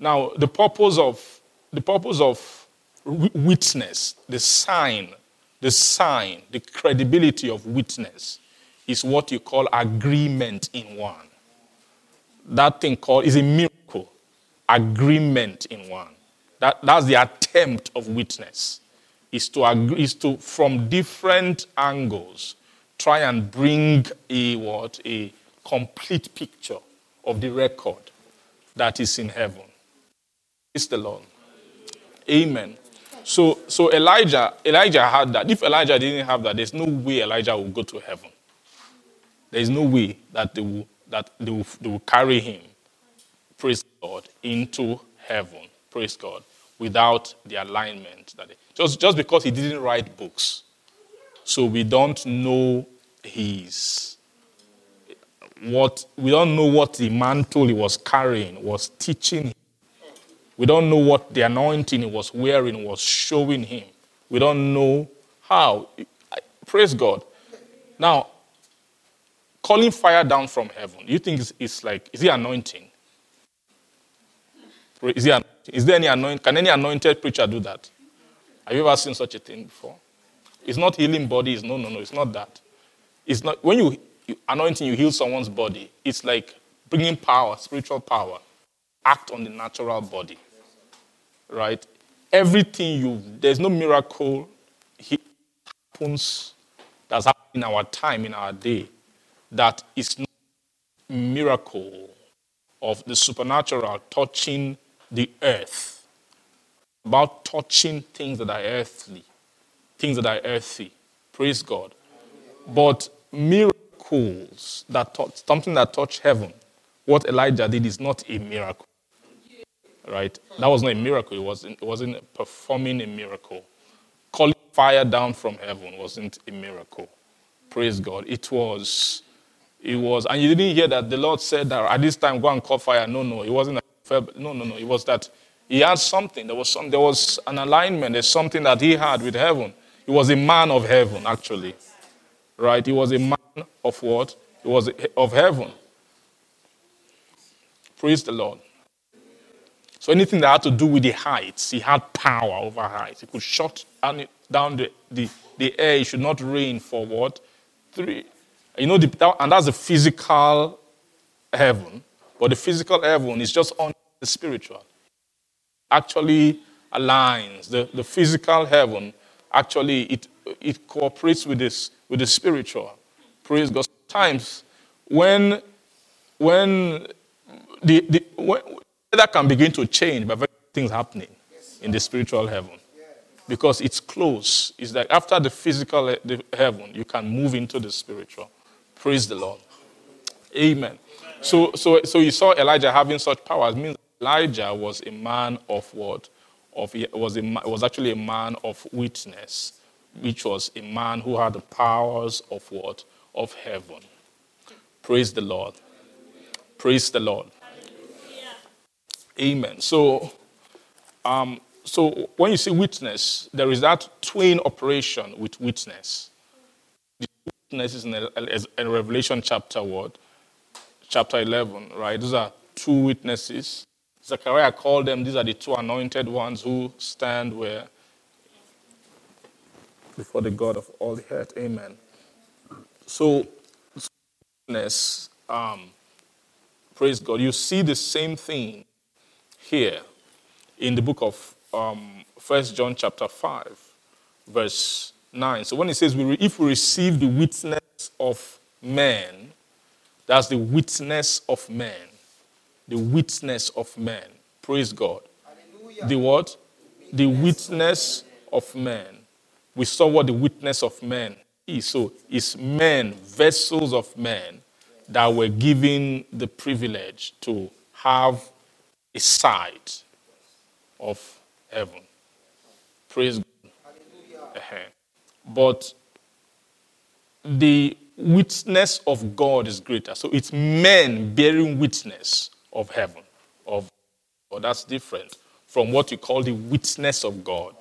now the purpose of the purpose of witness, the sign, the sign, the credibility of witness is what you call agreement in one. That thing called is a miracle. Agreement in one. That, that's the attempt of witness. Is to agree, is to from different angles try and bring a what a complete picture of the record that is in heaven. It's the Lord. Amen. So, so Elijah, Elijah had that. If Elijah didn't have that, there's no way Elijah will go to heaven. There is no way that they will that they will, they will carry him, praise God, into heaven. Praise God, without the alignment that they, just just because he didn't write books, so we don't know his what we don't know what the mantle he was carrying was teaching him. We don't know what the anointing he was wearing was showing him. We don't know how. Praise God. Now, calling fire down from heaven, you think it's, it's like, is he anointing? Is, it, is there any anointing? Can any anointed preacher do that? Have you ever seen such a thing before? It's not healing bodies. No, no, no. It's not that. It's not when you, you anointing, you heal someone's body. It's like bringing power, spiritual power, act on the natural body, right? Everything you there's no miracle happens that's happening in our time in our day that is not miracle of the supernatural touching the earth about touching things that are earthly things that are earthy. Praise God. But miracles that touch, something that touched heaven, what Elijah did is not a miracle. Right? That was not a miracle. It wasn't, it wasn't performing a miracle. Calling fire down from heaven wasn't a miracle. Praise God. It was, it was, and you didn't hear that the Lord said that at this time go and call fire. No, no, it wasn't. A, no, no, no. It was that he had something. There was some. There was an alignment. There's something that he had with heaven. He was a man of heaven, actually. Right? He was a man of what? He was of heaven. Praise the Lord. So anything that had to do with the heights, he had power over heights. He could shut down the, the, the air. It should not rain for what? Three. You know, the, and that's the physical heaven. But the physical heaven is just on the spiritual. Actually aligns. The, the physical heaven actually it, it cooperates with this with the spiritual. Praise God. Times when when the, the when, that can begin to change by things happening in the spiritual heaven. Because it's close. It's like after the physical eh, the heaven, you can move into the spiritual. Praise the Lord. Amen. So, so, so you saw Elijah having such powers. It means Elijah was a man of what? of was a, was actually a man of witness, which was a man who had the powers of what of heaven. Praise the Lord. Praise the Lord. Amen. So, um, so when you see witness, there is that twin operation with witness. The witness is in, in Revelation chapter what? Chapter 11, right? Those are two witnesses Zechariah called them, these are the two anointed ones who stand where before the God of all the earth. Amen. So, witness, um, Praise God. You see the same thing here in the book of um, 1 John chapter 5, verse 9. So when it says, we if we receive the witness of men, that's the witness of men. The witness of men. Praise God. The what? The witness of men. We saw what the witness of men is. So it's men, vessels of men, that were given the privilege to have a sight of heaven. Praise God. Uh-huh. But the witness of God is greater. So it's men bearing witness of heaven. Of God. That's different from what you call the witness of God.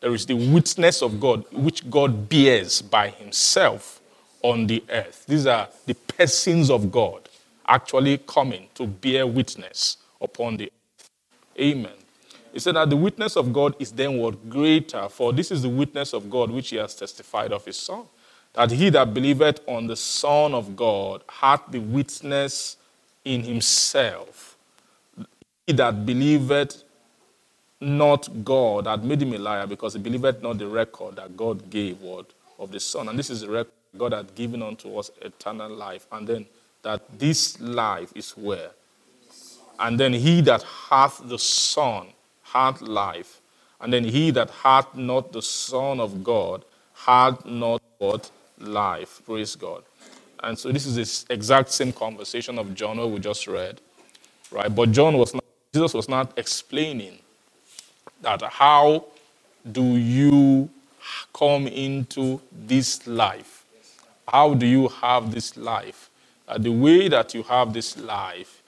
There is the witness of God, which God bears by himself on the earth. These are the persons of God actually coming to bear witness upon the earth. Amen. He said that the witness of God is then what greater, for this is the witness of God which he has testified of his Son. That he that believeth on the Son of God hath the witness in himself. He that believeth not God had made him a liar because he believed not the record that God gave what of the Son. And this is the record God had given unto us eternal life. And then that this life is where? And then he that hath the Son hath life. And then he that hath not the Son of God hath not what? Life. Praise God. And so this is the exact same conversation of John we just read. Right? But John was not, Jesus was not explaining that how do you come into this life? How do you have this life? Uh, the way that you have this life,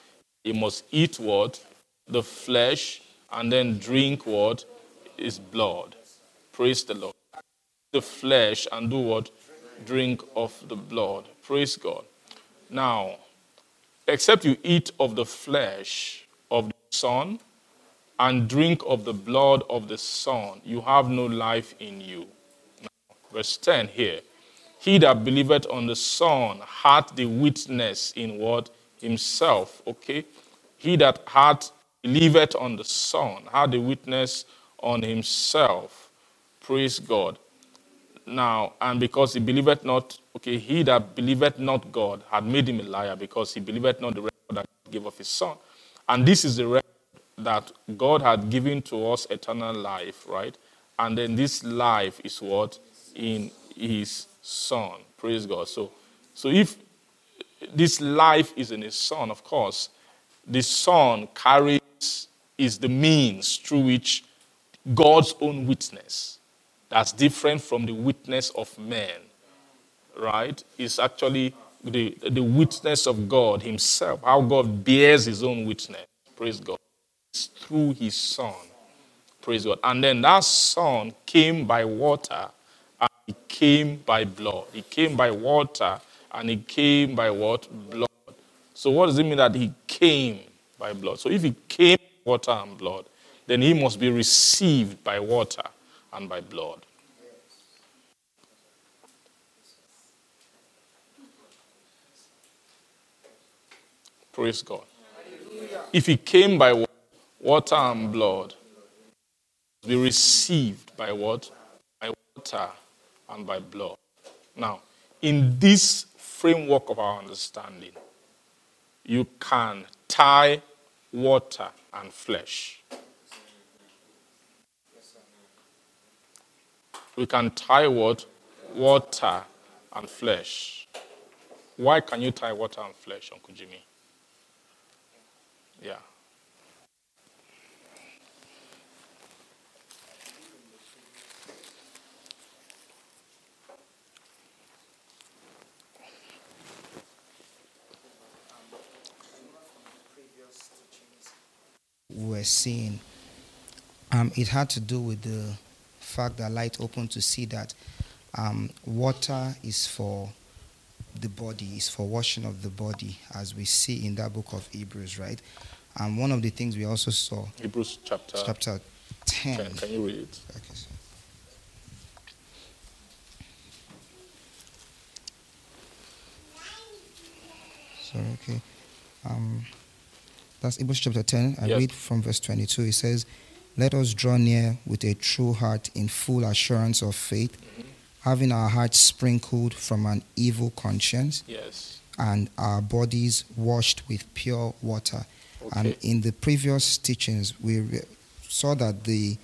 you must eat what? The flesh, and then drink what? Is blood. Praise the Lord. The flesh and do what? Drink of the blood. Praise God. Now, except you eat of the flesh of the Son, and drink of the blood of the Son, you have no life in you. Now, verse 10 here. He that believeth on the Son hath the witness in what? Himself. Okay? He that hath believeth on the Son had the witness on himself. Praise God. Now, and because he believeth not, okay, he that believeth not God had made him a liar because he believeth not the record that God gave of his Son. And this is the record that God had given to us eternal life, right? And then this life is what? In his son. Praise God. So, so if this life is in his son, of course, the son carries is the means through which God's own witness, that's different from the witness of men, right? Is actually the, the witness of God Himself, how God bears His own witness. Praise God It's through his son. Praise God. And then that son came by water and he came by blood. He came by water and he came by what? Blood. So what does it mean that he came by blood? So if he came by water and blood, then he must be received by water and by blood. Praise God. If he came by water, water and blood be received by what? By water and by blood. Now, in this framework of our understanding, you can tie water and flesh. We can tie what? Water and flesh. Why can you tie water and flesh, Uncle Jimmy? Yeah. We're seeing, um, it had to do with the fact that light opened to see that um, water is for the body, is for washing of the body, as we see in that book of Hebrews, right? And one of the things we also saw, Hebrews chapter, chapter 10. 10. Can you read it? Okay, so- Sorry, okay. Um, that's Hebrews chapter 10. I Yes. read from verse 22. It says, Let us draw near with a true heart in full assurance of faith, having our hearts sprinkled from an evil conscience Yes. and our bodies washed with pure water. And in the previous teachings, we re- saw that the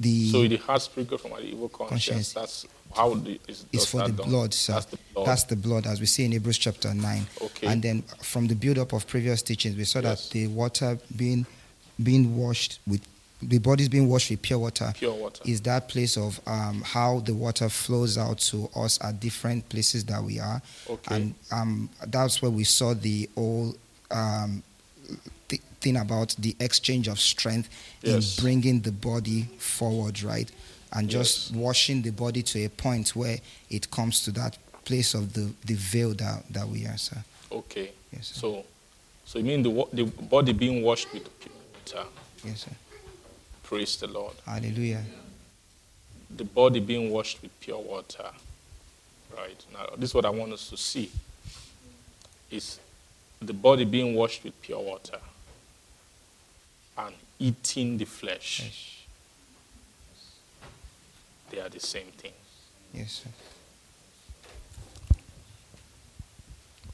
the So the heart sprinkled from an evil conscience. Conscience. That's how the, is, is for the done? blood, sir. That's the blood. That's the blood, as we see in Hebrews chapter 9. Okay. And then from the build up of previous teachings, we saw Yes. that the water being being washed with the bodies being washed with pure water pure water. is that place of um, how the water flows out to us at different places that we are. Okay. And um, that's where we saw the whole um, th- thing about the exchange of strength Yes. in bringing the body forward, right? And just Yes. washing the body to a point where it comes to that place of the, the veil that, that we are, sir. Okay. Yes, sir. So, so you mean the the body being washed with pure water? Yes, sir. Praise the Lord. Hallelujah. The body being washed with pure water. Right. Now, this is what I want us to see. Is the body being washed with pure water and eating the flesh. Yes, They are the same thing. yes sir.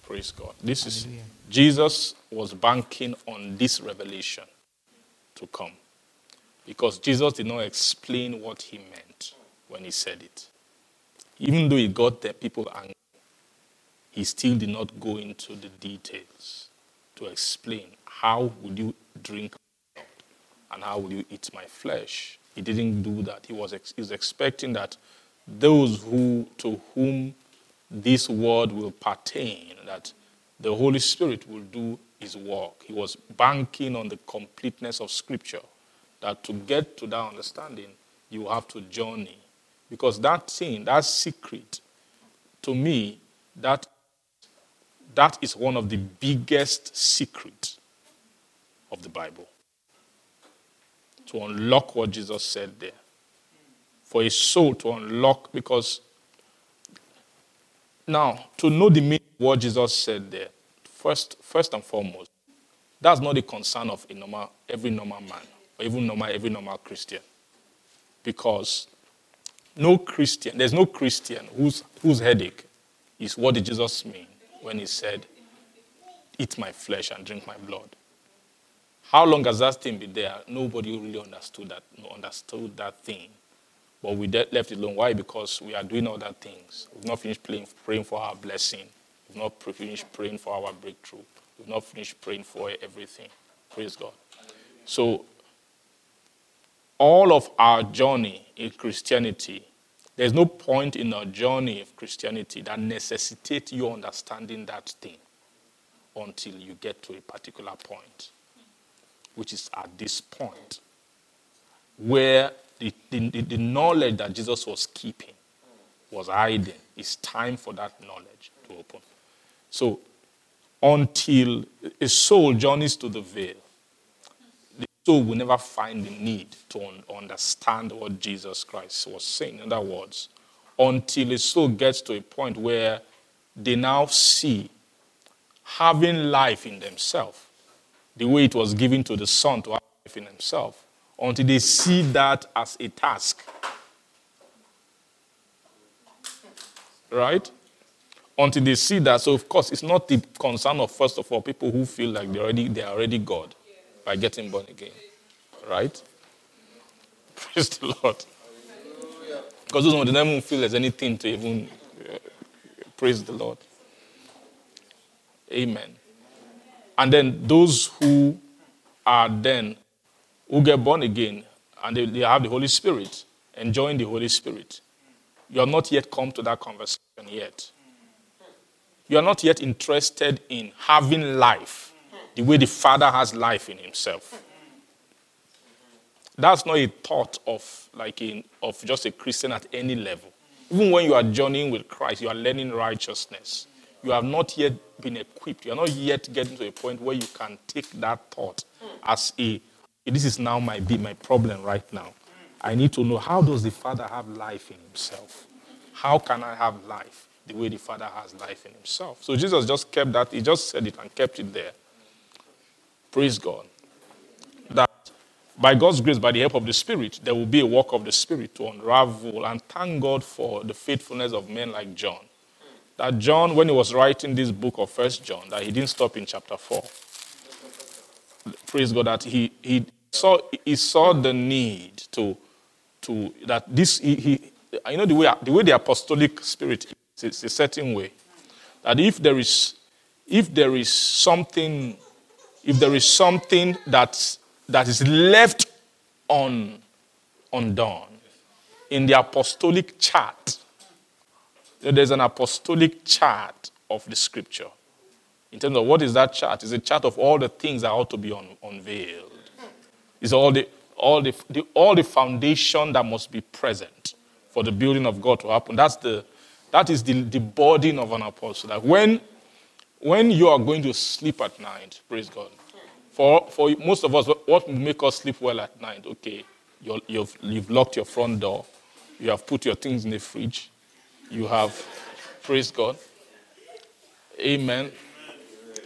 Praise God. This is Hallelujah. Jesus was banking on this revelation to come. Because Jesus did not explain what he meant when he said it. Even though he got the people angry, he still did not go into the details to explain how would you drink and how will you eat my flesh. He didn't do that. He was, ex- he was expecting that those who to whom this word will pertain, that the Holy Spirit will do his work. He was banking on the completeness of Scripture, that to get to that understanding, you have to journey. Because that thing, that secret, to me, that, that is one of the biggest secrets of the Bible. To unlock what Jesus said there. For a soul to unlock, because now, to know the meaning of what Jesus said there, first, first and foremost, that's not the concern of a normal, every normal man, or even normal, every normal Christian. Because no Christian, there's no Christian whose, whose headache is what did Jesus mean when he said, Eat my flesh and drink my blood. How long has that thing been there? Nobody really understood that, understood that thing. But we de- left it alone. Why? Because we are doing other things. We've not finished praying, praying for our blessing. We've not finished praying for our breakthrough. We've not finished praying for everything. Praise God. So, all of our journey in Christianity, there's no point in our journey of Christianity that necessitates you understanding that thing until you get to a particular point, which is at this point where the, the, the- knowledge that Jesus was keeping was hiding. It's time for that knowledge to open. So, until a soul journeys to the veil, the soul will never find the need to un- understand what Jesus Christ was saying. In other words, until a soul gets to a point where they now see having life in themselves, the way it was given to the Son to have life in himself, until they see that as a task. Right? Until they see that. So, of course, it's not the concern of, first of all, people who feel like they're already, they're already God by getting born again. Right? Praise the Lord. Because those they don't even feel there's anything to even uh, praise the Lord. Amen. And then those who are then, who get born again, and they, they have the Holy Spirit, enjoying the Holy Spirit. You are not yet come to that conversation yet. You are not yet interested in having life the way the Father has life in Himself. That's not a thought of like in, of just a Christian at any level. Even when you are journeying with Christ, you are learning righteousness. You have not yet been equipped. You are not yet getting to a point where you can take that thought as a this is now my be my problem right now. I need to know how does the Father have life in himself? How can I have life? the way the Father has life in himself. So Jesus just kept that, he just said it and kept it there. Praise God. That by God's grace, by the help of the Spirit, there will be a work of the Spirit to unravel and thank God for the faithfulness of men like John. That John, when he was writing this book of First John, that he didn't stop in chapter 4. Praise God that he, he saw he saw the need to to that this he, he you know the way the way the apostolic spirit is, it's a certain way that if there is if there is something if there is something that that is left on undone in the apostolic chart there's an apostolic chart of the scripture. In terms of what is that chart it's a chart of all the things that ought to be un- unveiled. It's all the all the, the all the foundation that must be present for the building of god to happen. That's the that is the, the burden of an apostle. That when when you are going to sleep at night praise god. For, for most of us, what make us sleep well at night? Okay, you're, you've, you've locked your front door, you have put your things in the fridge, you have, praise God. Amen.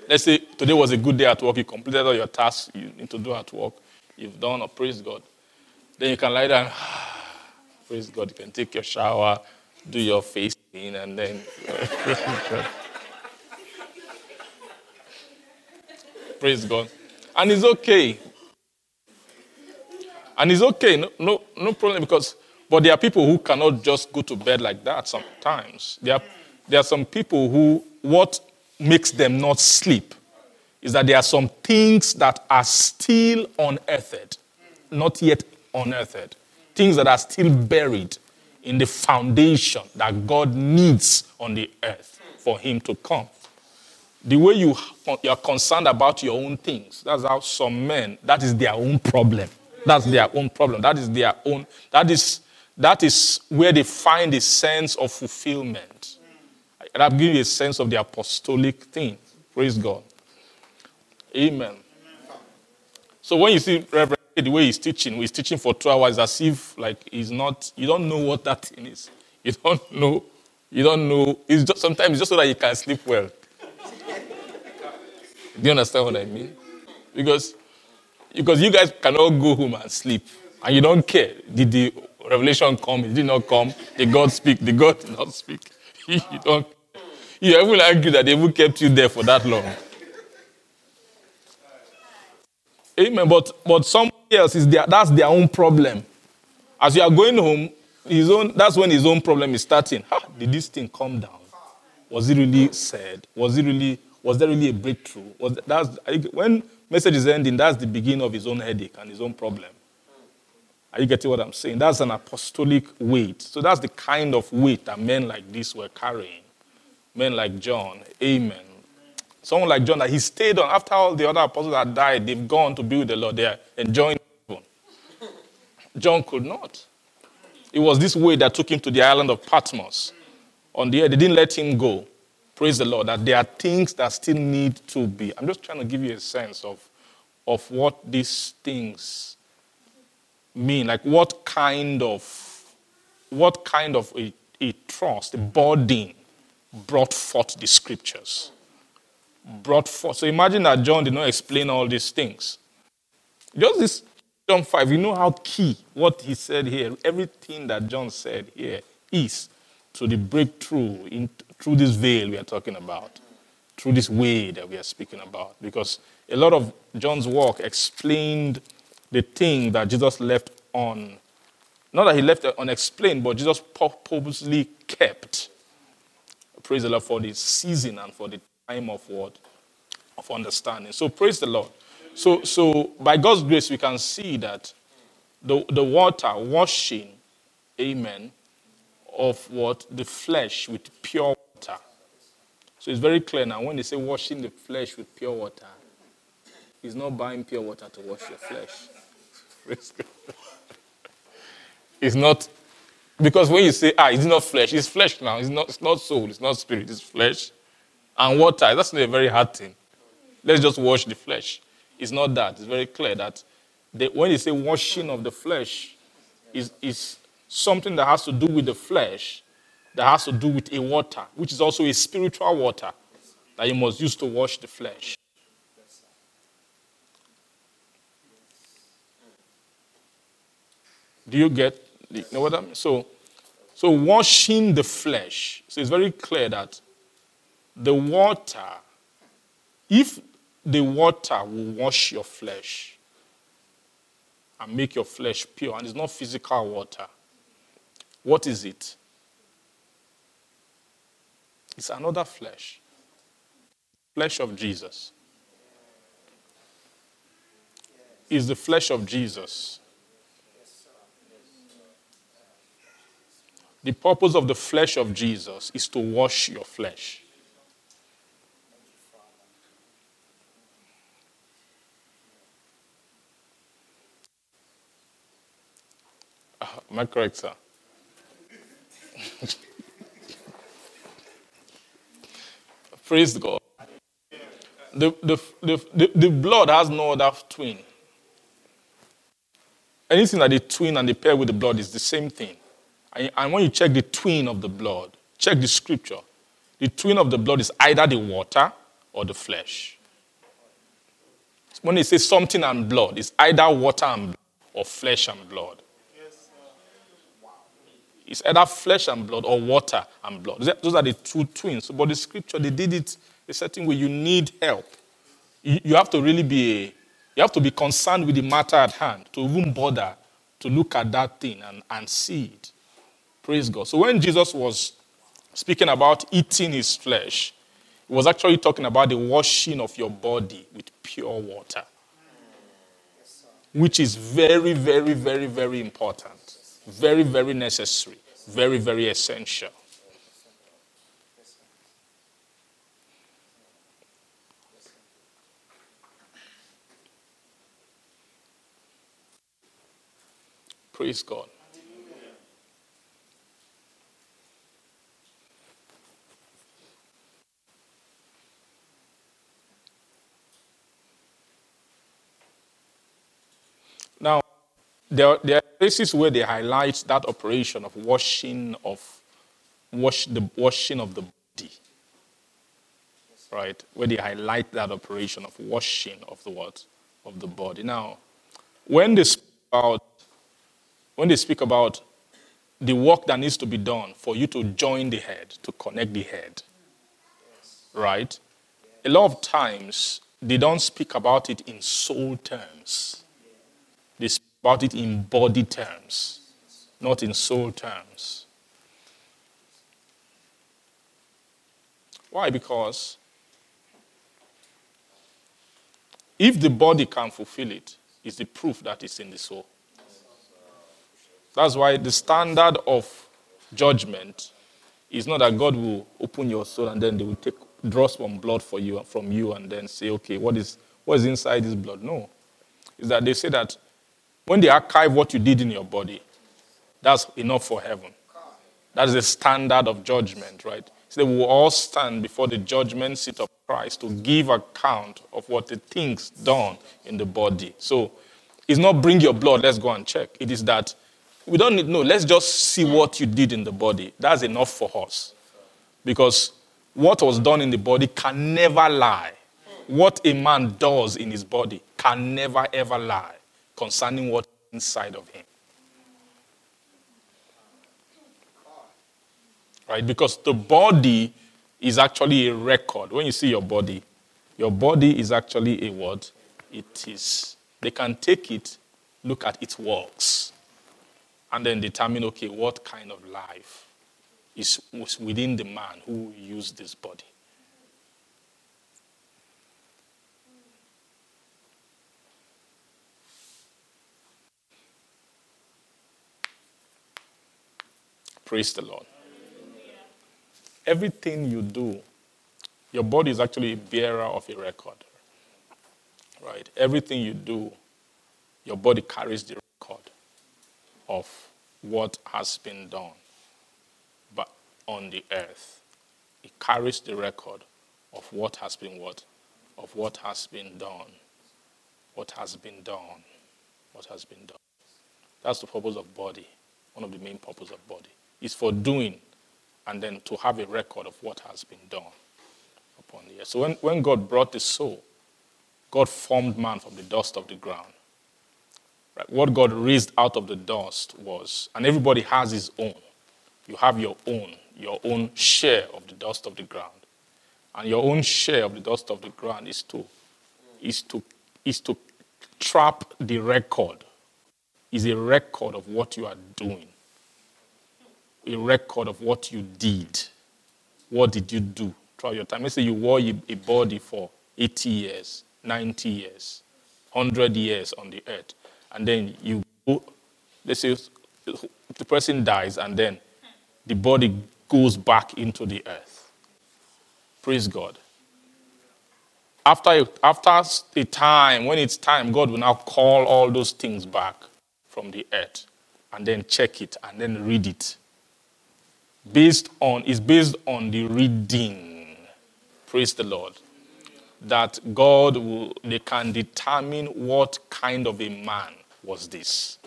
Let's say today was a good day at work, you completed all your tasks you need to do at work, you've done, or praise God. Then you can lie down, praise God, you can take your shower, do your face in, and then. praise God. And it's okay. And it's okay, no, no, no problem because, but there are people who cannot just go to bed like that sometimes. There are, there are some people who, what makes them not sleep is that there are some things that are still unearthed, not yet unearthed. Things that are still buried in the foundation that God needs on the earth for Him to come the way you, you are concerned about your own things, that's how some men, that is their own problem. That's their own problem. That is their own, that is, that is where they find a sense of fulfillment. That gives you a sense of the apostolic thing. Praise God. Amen. So when you see Reverend the way he's teaching, he's teaching for two hours as if like he's not, you don't know what that thing is. You don't know, you don't know. It's just sometimes it's just so that you can sleep well. Do you understand what I mean? Because, because you guys cannot go home and sleep, and you don't care. Did the revelation come? It did not come. Did God speak? Did God did not speak? you don't. You even argue that they even kept you there for that long. Amen. But but somebody else is there. That's their own problem. As you are going home, his own. That's when his own problem is starting. How did this thing come down? Was it really said? Was it really was there really a breakthrough? Was that, that's, when message is ending, that's the beginning of his own headache and his own problem. Are you getting what I'm saying? That's an apostolic weight. So that's the kind of weight that men like this were carrying. Men like John. Amen. Someone like John that he stayed on after all the other apostles had died, they've gone to be with the Lord. They are enjoying. John could not. It was this way that took him to the island of Patmos. On the air, they didn't let him go. Praise the Lord, that there are things that still need to be. I'm just trying to give you a sense of, of what these things mean. Like what kind of what kind of a, a trust, a burden brought forth the scriptures. Brought forth. So imagine that John did not explain all these things. Just this John 5, you know how key what he said here, everything that John said here is to the breakthrough in, through this veil we are talking about, through this way that we are speaking about. Because a lot of John's work explained the thing that Jesus left on, not that he left it unexplained, but Jesus purposely kept. Praise the Lord for the season and for the time of what? Of understanding. So praise the Lord. So, so by God's grace, we can see that the, the water washing, amen, of what? The flesh with pure water. So it's very clear now when they say washing the flesh with pure water, it's not buying pure water to wash your flesh. It's not because when you say, ah, it's not flesh, it's flesh now. It's not, it's not soul, it's not spirit, it's flesh. And water, that's not a very hard thing. Let's just wash the flesh. It's not that. It's very clear that when you say washing of the flesh, is, is something that has to do with the flesh that has to do with a water, which is also a spiritual water that you must use to wash the flesh. Do you get you know what I mean? So, so washing the flesh. So it's very clear that the water, if the water will wash your flesh and make your flesh pure, and it's not physical water, what is it? It's another flesh. Flesh of Jesus. Is the flesh of Jesus. The purpose of the flesh of Jesus is to wash your flesh. Uh, am I correct, sir? Praise God. The, the, the, the, the blood has no other twin. Anything that they twin and they pair with the blood is the same thing. And, when you check the twin of the blood, check the scripture. The twin of the blood is either the water or the flesh. When they say something and blood, it's either water and blood or flesh and blood. It's either flesh and blood or water and blood. Those are the two twins. But the scripture, they did it a certain way. You need help. You, have to really be, you have to be concerned with the matter at hand to even bother to look at that thing and, and see it. Praise God. So when Jesus was speaking about eating his flesh, he was actually talking about the washing of your body with pure water, which is very, very, very, very important. Very, very necessary. Very, very essential. Praise God. Now, there, there are places where they highlight that operation of washing of wash the washing of the body. Right? Where they highlight that operation of washing of the what? Of the body. Now, when they speak about when they speak about the work that needs to be done for you to join the head, to connect the head, right? A lot of times they don't speak about it in soul terms. They speak about it in body terms, not in soul terms. Why? Because if the body can fulfill it, it's the proof that it's in the soul. That's why the standard of judgment is not that God will open your soul and then they will take draw some blood for you from you and then say, okay, what is what is inside this blood? No. Is that they say that when they archive what you did in your body, that's enough for heaven. That is the standard of judgment, right? So they will all stand before the judgment seat of Christ to give account of what the things done in the body. So it's not bring your blood, let's go and check. It is that we don't need, no, let's just see what you did in the body. That's enough for us. Because what was done in the body can never lie. What a man does in his body can never ever lie concerning what inside of him. Right? Because the body is actually a record. When you see your body, your body is actually a what? It is. They can take it, look at its works, and then determine okay, what kind of life is within the man who used this body. Praise the Lord. Everything you do, your body is actually a bearer of a record. Right? Everything you do, your body carries the record of what has been done but on the earth. It carries the record of what has been what? Of what has been done. What has been done. What has been done. That's the purpose of body. One of the main purposes of body. Is for doing and then to have a record of what has been done upon the earth. So when, when God brought the soul, God formed man from the dust of the ground. Right? What God raised out of the dust was, and everybody has his own. You have your own, your own share of the dust of the ground. And your own share of the dust of the ground is to, is to, is to trap the record, is a record of what you are doing, a record of what you did. What did you do throughout your time? Let's say you wore a body for 80 years, 90 years, 100 years on the earth, and then you go, let's say the person dies, and then the body goes back into the earth. Praise God. After after a time, when it's time, God will now call all those things back from the earth and then check it and then read it. Based on, is based on the reading. Praise the Lord. That God will, they can determine what kind of a man was this.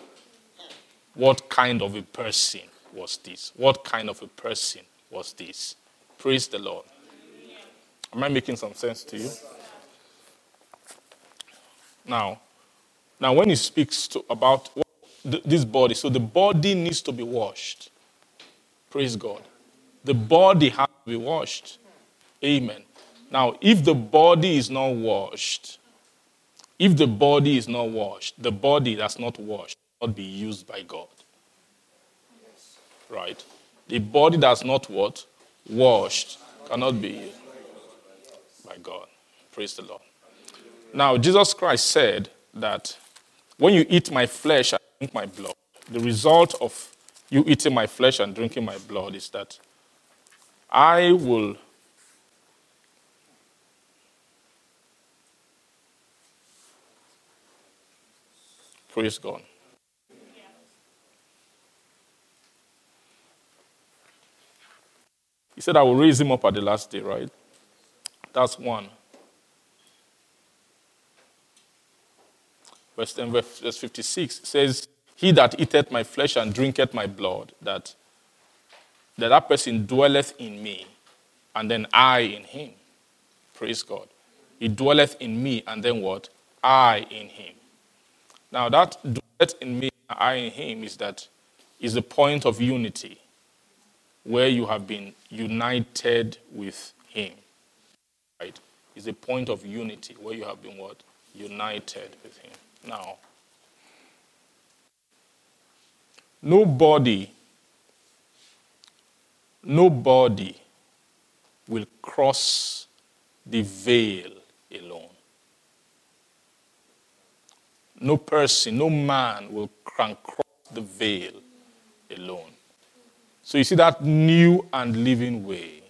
What kind of a person was this? What kind of a person was this? Praise the Lord. Am I making some sense to you? Now, now when he speaks to, about this body, so the body needs to be washed. Praise God. The body has to be washed. Amen. Now, if the body is not washed, if the body is not washed, the body that's not washed cannot be used by God. Right? The body that's not what? Washed cannot be used by God. Praise the Lord. Now, Jesus Christ said that when you eat my flesh and drink my blood, the result of you eating my flesh and drinking my blood is that I will praise God. He said, I will raise him up at the last day, right? That's one. Verse 10, verse 56 says, He that eateth my flesh and drinketh my blood, that, that that person dwelleth in me, and then I in him. Praise God. He dwelleth in me, and then what? I in him. Now, that dwelleth in me, I in him is that is the point of unity where you have been united with him. Right? Is a point of unity where you have been what? United with him. Now, nobody, nobody will cross the veil alone. No person, no man will cross the veil alone. So you see that new and living way.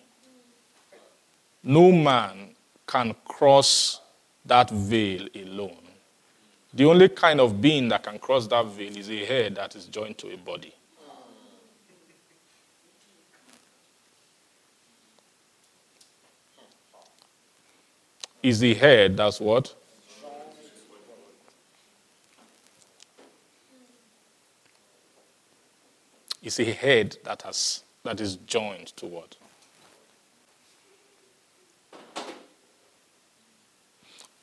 No man can cross that veil alone. The only kind of being that can cross that veil is a head that is joined to a body. Is the head that's what? It's a head that has that is joined to what?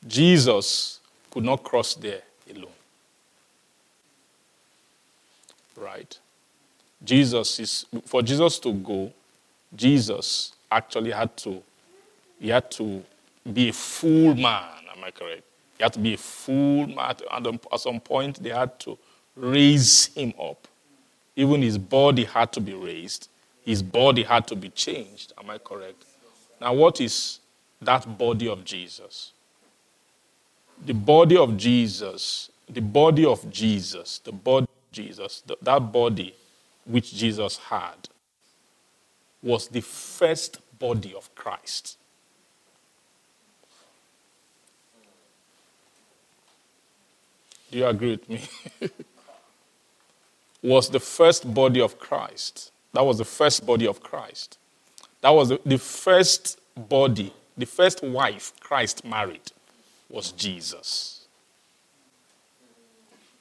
Jesus could not cross there alone. Right? Jesus is for Jesus to go, Jesus actually had to he had to be a full man, am I correct? He had to be a full man. And at some point, they had to raise him up. Even his body had to be raised. His body had to be changed. Am I correct? Now, what is that body of Jesus? The body of Jesus, the body of Jesus, the body of Jesus, the, that body which Jesus had was the first body of Christ. Do you agree with me? was the first body of Christ. That was the first body of Christ. That was the, the first body, the first wife Christ married was Jesus.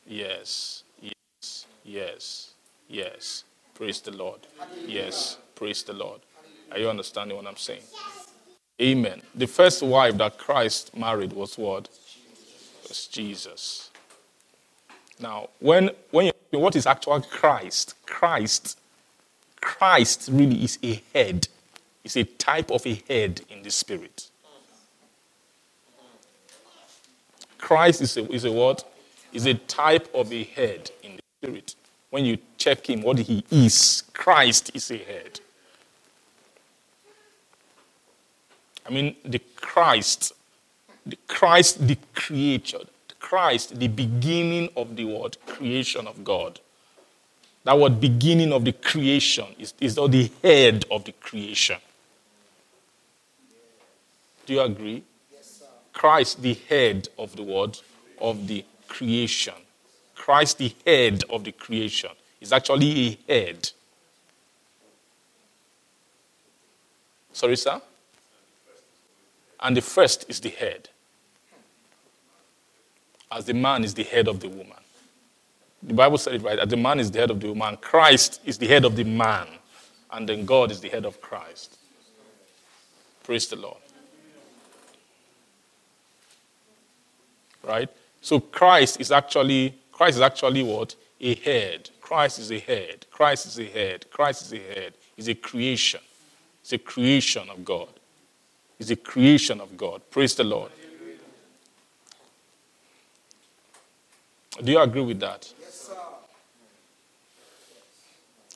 Yes, yes, yes, yes. Praise the Lord. Yes, Praise the Lord. Are you understanding what I'm saying? Amen. The first wife that Christ married was what? Was Jesus. Now, when, when you, what is actual Christ? Christ, Christ really is a head. It's a type of a head in the spirit. Christ is a, is a what? Is a type of a head in the spirit. When you check him, what he is, Christ is a head. I mean, the Christ, the Christ, the creator, the Christ, the beginning of the word creation of God. That word beginning of the creation is, is the head of the creation. Do you agree? Christ, the head of the word of the creation. Christ, the head of the creation, is actually a head. Sorry, sir? And the first is the head. As the man is the head of the woman. The Bible said it right. As the man is the head of the woman, Christ is the head of the man. And then God is the head of Christ. Praise the Lord. Right? So Christ is actually Christ is actually what? A head. Christ is a head. Christ is a head. Christ is a head. He's a creation. It's a creation of God. It's a creation of God. Praise the Lord. Do you agree with that? Yes, sir.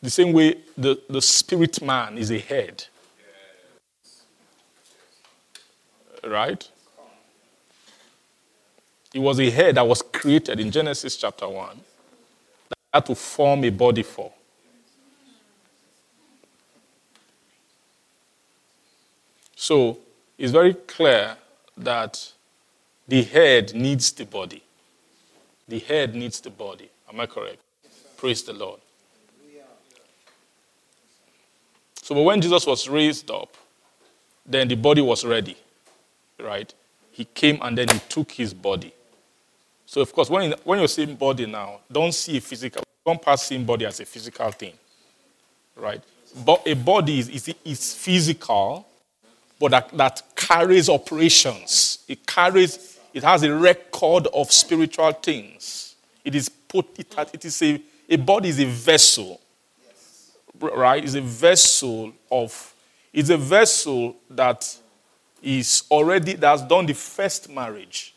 The same way the, the spirit man is a head. Right? It was a head that was created in Genesis chapter 1 that had to form a body for. So it's very clear that the head needs the body. The head needs the body. Am I correct? Praise the Lord. So, when Jesus was raised up, then the body was ready, right? He came and then he took his body. So, of course, when, when you're seeing body now, don't see a physical, don't pass seeing body as a physical thing, right? But a body is, is, is physical, but that, that carries operations. It carries, it has a record of spiritual things. It is put, it, it is a, a body is a vessel, right? It's a vessel of, it's a vessel that is already, that has done the first marriage,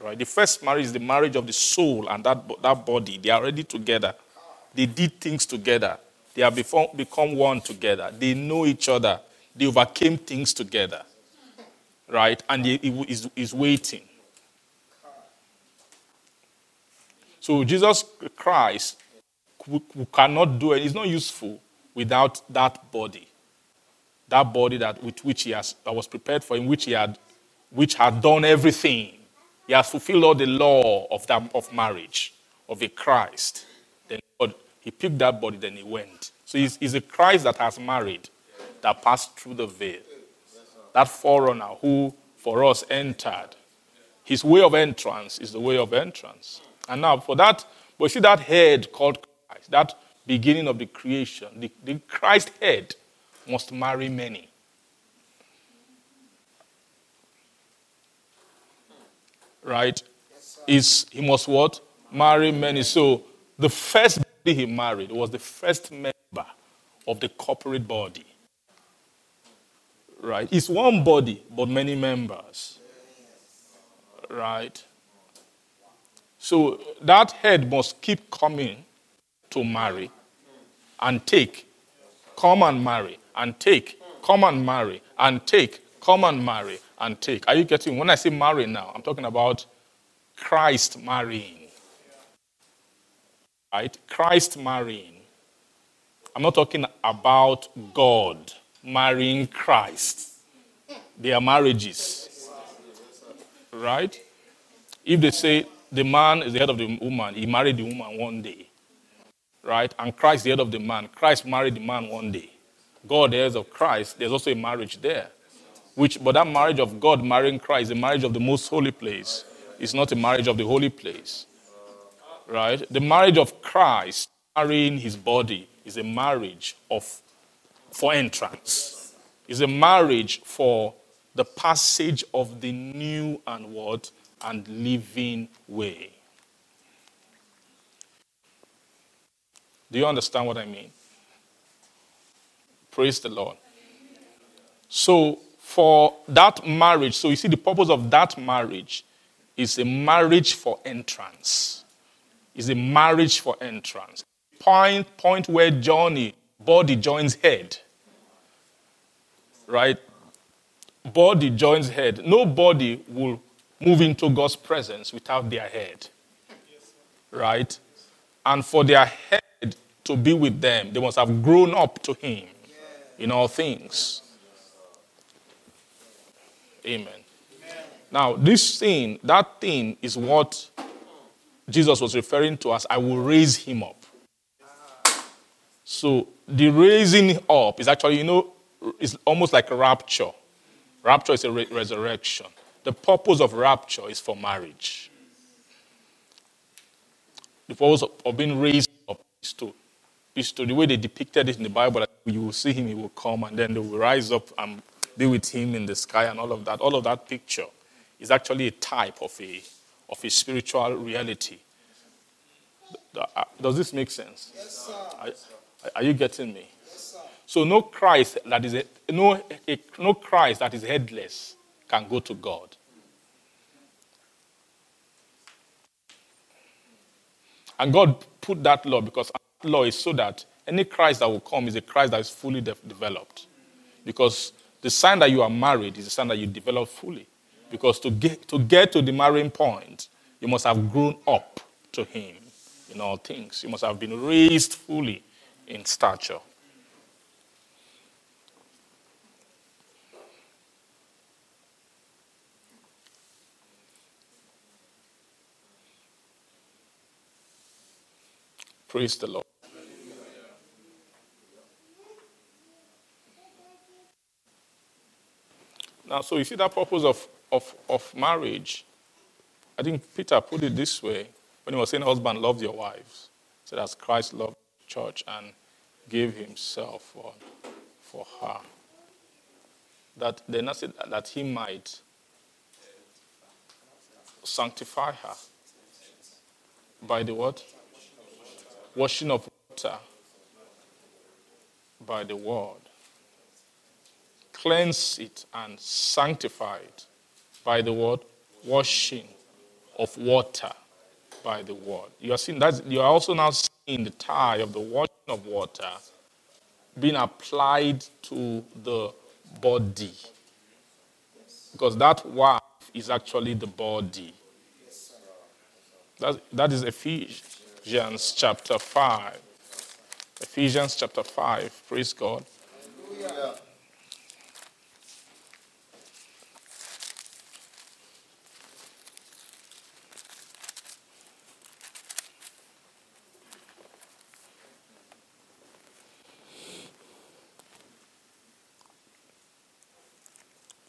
right? The first marriage is the marriage of the soul and that, that body. They are already together. They did things together. They have become, one together. They know each other. They overcame things together, right? And he, is, is waiting. So Jesus Christ who cannot do it. It's not useful without that body. That body that with which he has that was prepared for him, which he had which had done everything. He has fulfilled all the law of that of marriage, of a Christ. Then God, he picked that body, then he went. So he's, he's a Christ that has married, that passed through the veil. That forerunner who for us entered. His way of entrance is the way of entrance. And now for that, but see that head called Christ, that beginning of the creation, the, the Christ head must marry many. Right? Is he must what? Marry many. So the first he married was the first member of the corporate body. Right? It's one body, but many members. Right? So that head must keep coming to marry and take. Come and marry and take. Come and marry and take. Come and marry and take. Are you getting? When I say marry now, I'm talking about Christ marrying. Right? Christ marrying. I'm not talking about God marrying Christ. They are marriages. Right? If they say the man is the head of the woman, he married the woman one day. Right? And Christ, the head of the man. Christ married the man one day. God, the head of Christ, there's also a marriage there. Which, but that marriage of God marrying Christ, the marriage of the most holy place, is not a marriage of the holy place. Right? The marriage of Christ marrying his body is a marriage of for entrance. It's a marriage for the passage of the new and what? And living way. Do you understand what I mean? Praise the Lord. So, for that marriage, so you see, the purpose of that marriage is a marriage for entrance. Is a marriage for entrance. Point, point where Johnny, body joins head. Right? Body joins head. Nobody will move into God's presence without their head. Right? And for their head to be with them, they must have grown up to Him in all things. Amen. Now, this thing, that thing is what Jesus was referring to as I will raise him up. So, the raising up is actually, you know, is almost like a rapture. Rapture is a re- resurrection. The purpose of rapture is for marriage. The purpose of, of being raised up is to, is to the way they depicted it in the Bible. You will see him, he will come, and then they will rise up and be with him in the sky, and all of that. All of that picture is actually a type of a, of a spiritual reality. Uh, Does this make sense? Yes, sir. Are, are you getting me? So no Christ that is a, no, a, no Christ that is headless can go to God. And God put that law because that law is so that any Christ that will come is a Christ that is fully de- developed. Because the sign that you are married is the sign that you develop fully. Because to get, to get to the marrying point, you must have grown up to Him in all things. You must have been raised fully in stature. Praise the Lord. Now, so you see that purpose of, of, of marriage. I think Peter put it this way when he was saying, Husband, love your wives. He said, As Christ loved the church and gave himself for, for her. That then I said that he might sanctify her by the what? Washing of water by the word cleanse it and sanctify it by the word washing of water by the word. You are seeing that you are also now seeing the tie of the washing of water being applied to the body. Because that wife is actually the body. That, that is Ephesians chapter 5. Ephesians chapter 5. Praise God.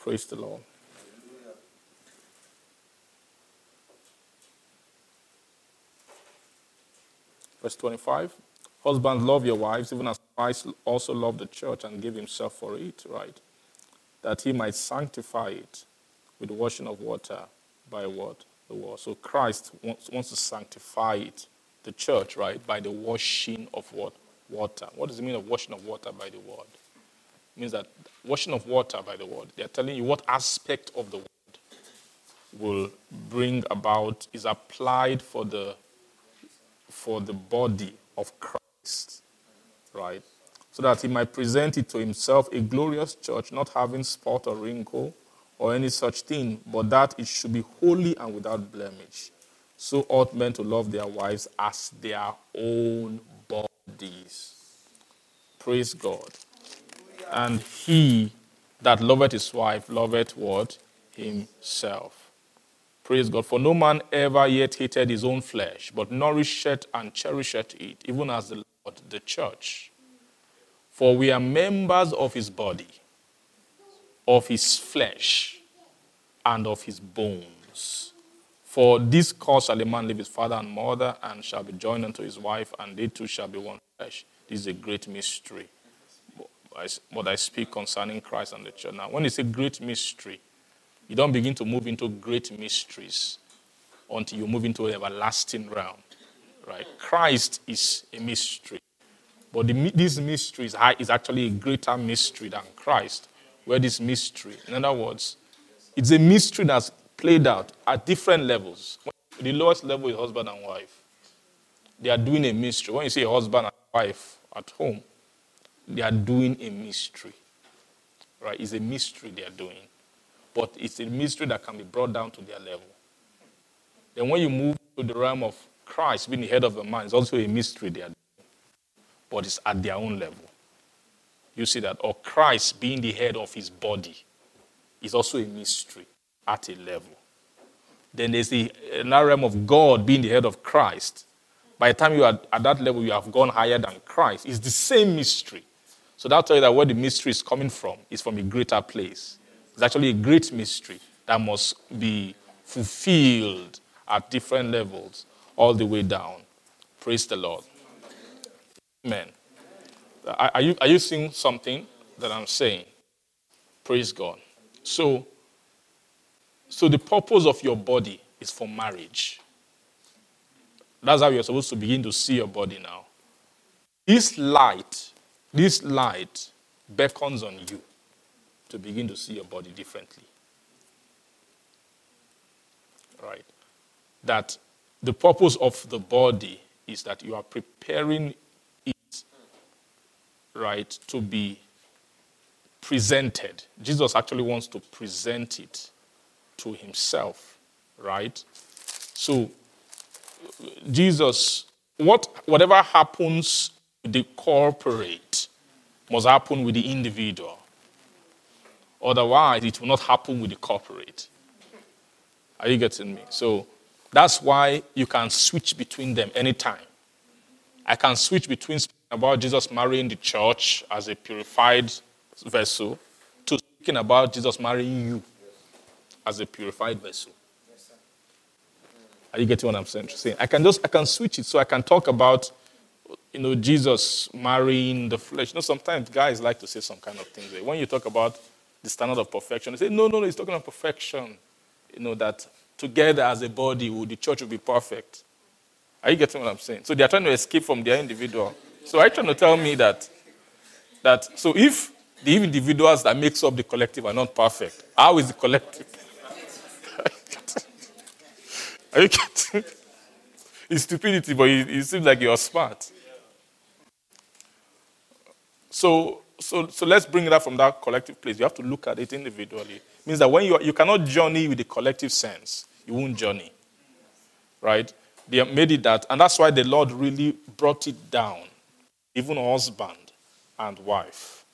Praise the Lord. Verse 25 Husbands, love your wives, even as Christ also loved the church and gave himself for it, right? That he might sanctify it with the washing of water by what? The word. So Christ wants, wants to sanctify it, the church, right? By the washing of what? Water. What does it mean of washing of water by the word? Means that washing of water by the word, they're telling you what aspect of the word will bring about, is applied for the for the body of Christ, right? So that he might present it to himself a glorious church, not having spot or wrinkle or any such thing, but that it should be holy and without blemish. So ought men to love their wives as their own bodies. Praise God. And he that loveth his wife loveth what? Himself. Praise God. For no man ever yet hated his own flesh, but nourisheth and cherisheth it, even as the Lord, the church. For we are members of his body, of his flesh, and of his bones. For this cause shall a man leave his father and mother, and shall be joined unto his wife, and they two shall be one flesh. This is a great mystery. But I speak concerning Christ and the church. Now, when it's a great mystery, you don't begin to move into great mysteries until you move into an everlasting realm. Right? Christ is a mystery. But the, this mystery is, is actually a greater mystery than Christ. Where this mystery, in other words, it's a mystery that's played out at different levels. The lowest level is husband and wife. They are doing a mystery. When you say husband and wife at home, they are doing a mystery. Right? It's a mystery they are doing. But it's a mystery that can be brought down to their level. Then when you move to the realm of Christ being the head of the man, it's also a mystery they are doing. But it's at their own level. You see that? Or Christ being the head of his body is also a mystery at a level. Then there's the another realm of God being the head of Christ. By the time you are at that level, you have gone higher than Christ. It's the same mystery. So that tells you that where the mystery is coming from is from a greater place. It's actually a great mystery that must be fulfilled at different levels all the way down. Praise the Lord. Amen. Are are you, are you seeing something that I'm saying? Praise God. So, so the purpose of your body is for marriage. That's how you're supposed to begin to see your body now. This light, this light beckons on you to begin to see your body differently. Right? That the purpose of the body is that you are preparing it, right, to be presented. Jesus actually wants to present it to himself, right? So, Jesus, what, whatever happens the corporate must happen with the individual. Otherwise, it will not happen with the corporate. Are you getting me? So that's why you can switch between them anytime. I can switch between about Jesus marrying the church as a purified vessel to speaking about Jesus marrying you as a purified vessel. Are you getting what I'm saying? I can just I can switch it so I can talk about you know Jesus marrying the flesh. You know, sometimes guys like to say some kind of things. When you talk about the standard of perfection, they say, no, no, no, he's talking about perfection. You know, that together as a body, the church will be perfect. Are you getting what I'm saying? So they are trying to escape from their individual. So are you trying to tell me that that so if the individuals that makes up the collective are not perfect, how is the collective? Are you getting? It's stupidity, but it, it seems like you're smart. So, so, so let's bring that from that collective place. You have to look at it individually. It means that when you you cannot journey with the collective sense, you won't journey. Right? They made it that, and that's why the Lord really brought it down, even husband and wife.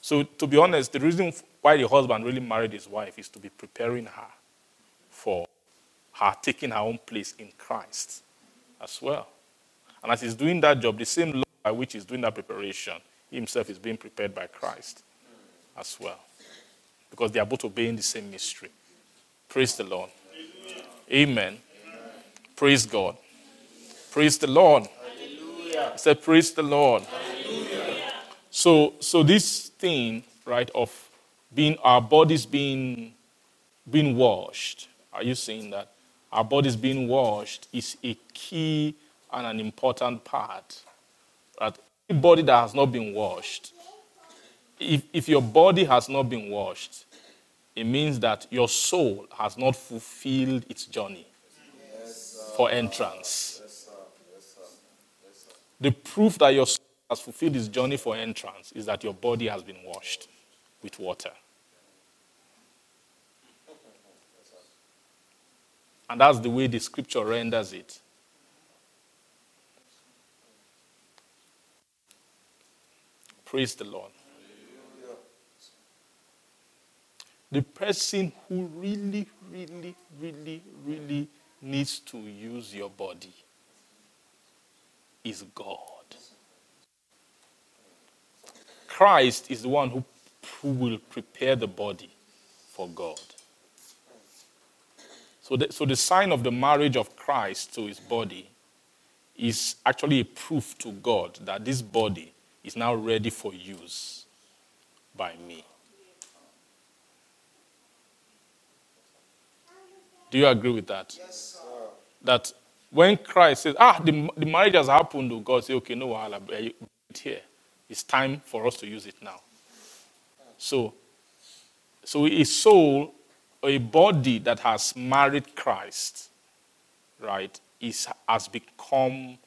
So, to be honest, the reason why the husband really married his wife is to be preparing her for her taking her own place in Christ as well. And as he's doing that job, the same law by which he's doing that preparation, himself is being prepared by Christ as well. Because they are both obeying the same mystery. Praise the Lord. Amen. Praise God. Praise the Lord. I said, Praise the Lord. So, so this thing, right, of being our bodies being being washed. Are you seeing that? Our bodies being washed is a key and an important part. That body that has not been washed, if, if your body has not been washed, it means that your soul has not fulfilled its journey for entrance. The proof that your soul has fulfilled its journey for entrance is that your body has been washed with water. And that's the way the scripture renders it. Praise the Lord. The person who really, really, really, really needs to use your body is God. Christ is the one who, who will prepare the body for God. So the, so the sign of the marriage of Christ to his body is actually a proof to God that this body is now ready for use by me. Do you agree with that? Yes, sir. That when Christ says, ah, the, the marriage has happened, to God say, okay, no, wahala, you- it here. It's time for us to use it now. So, so a soul, a body that has married Christ, right, is, has become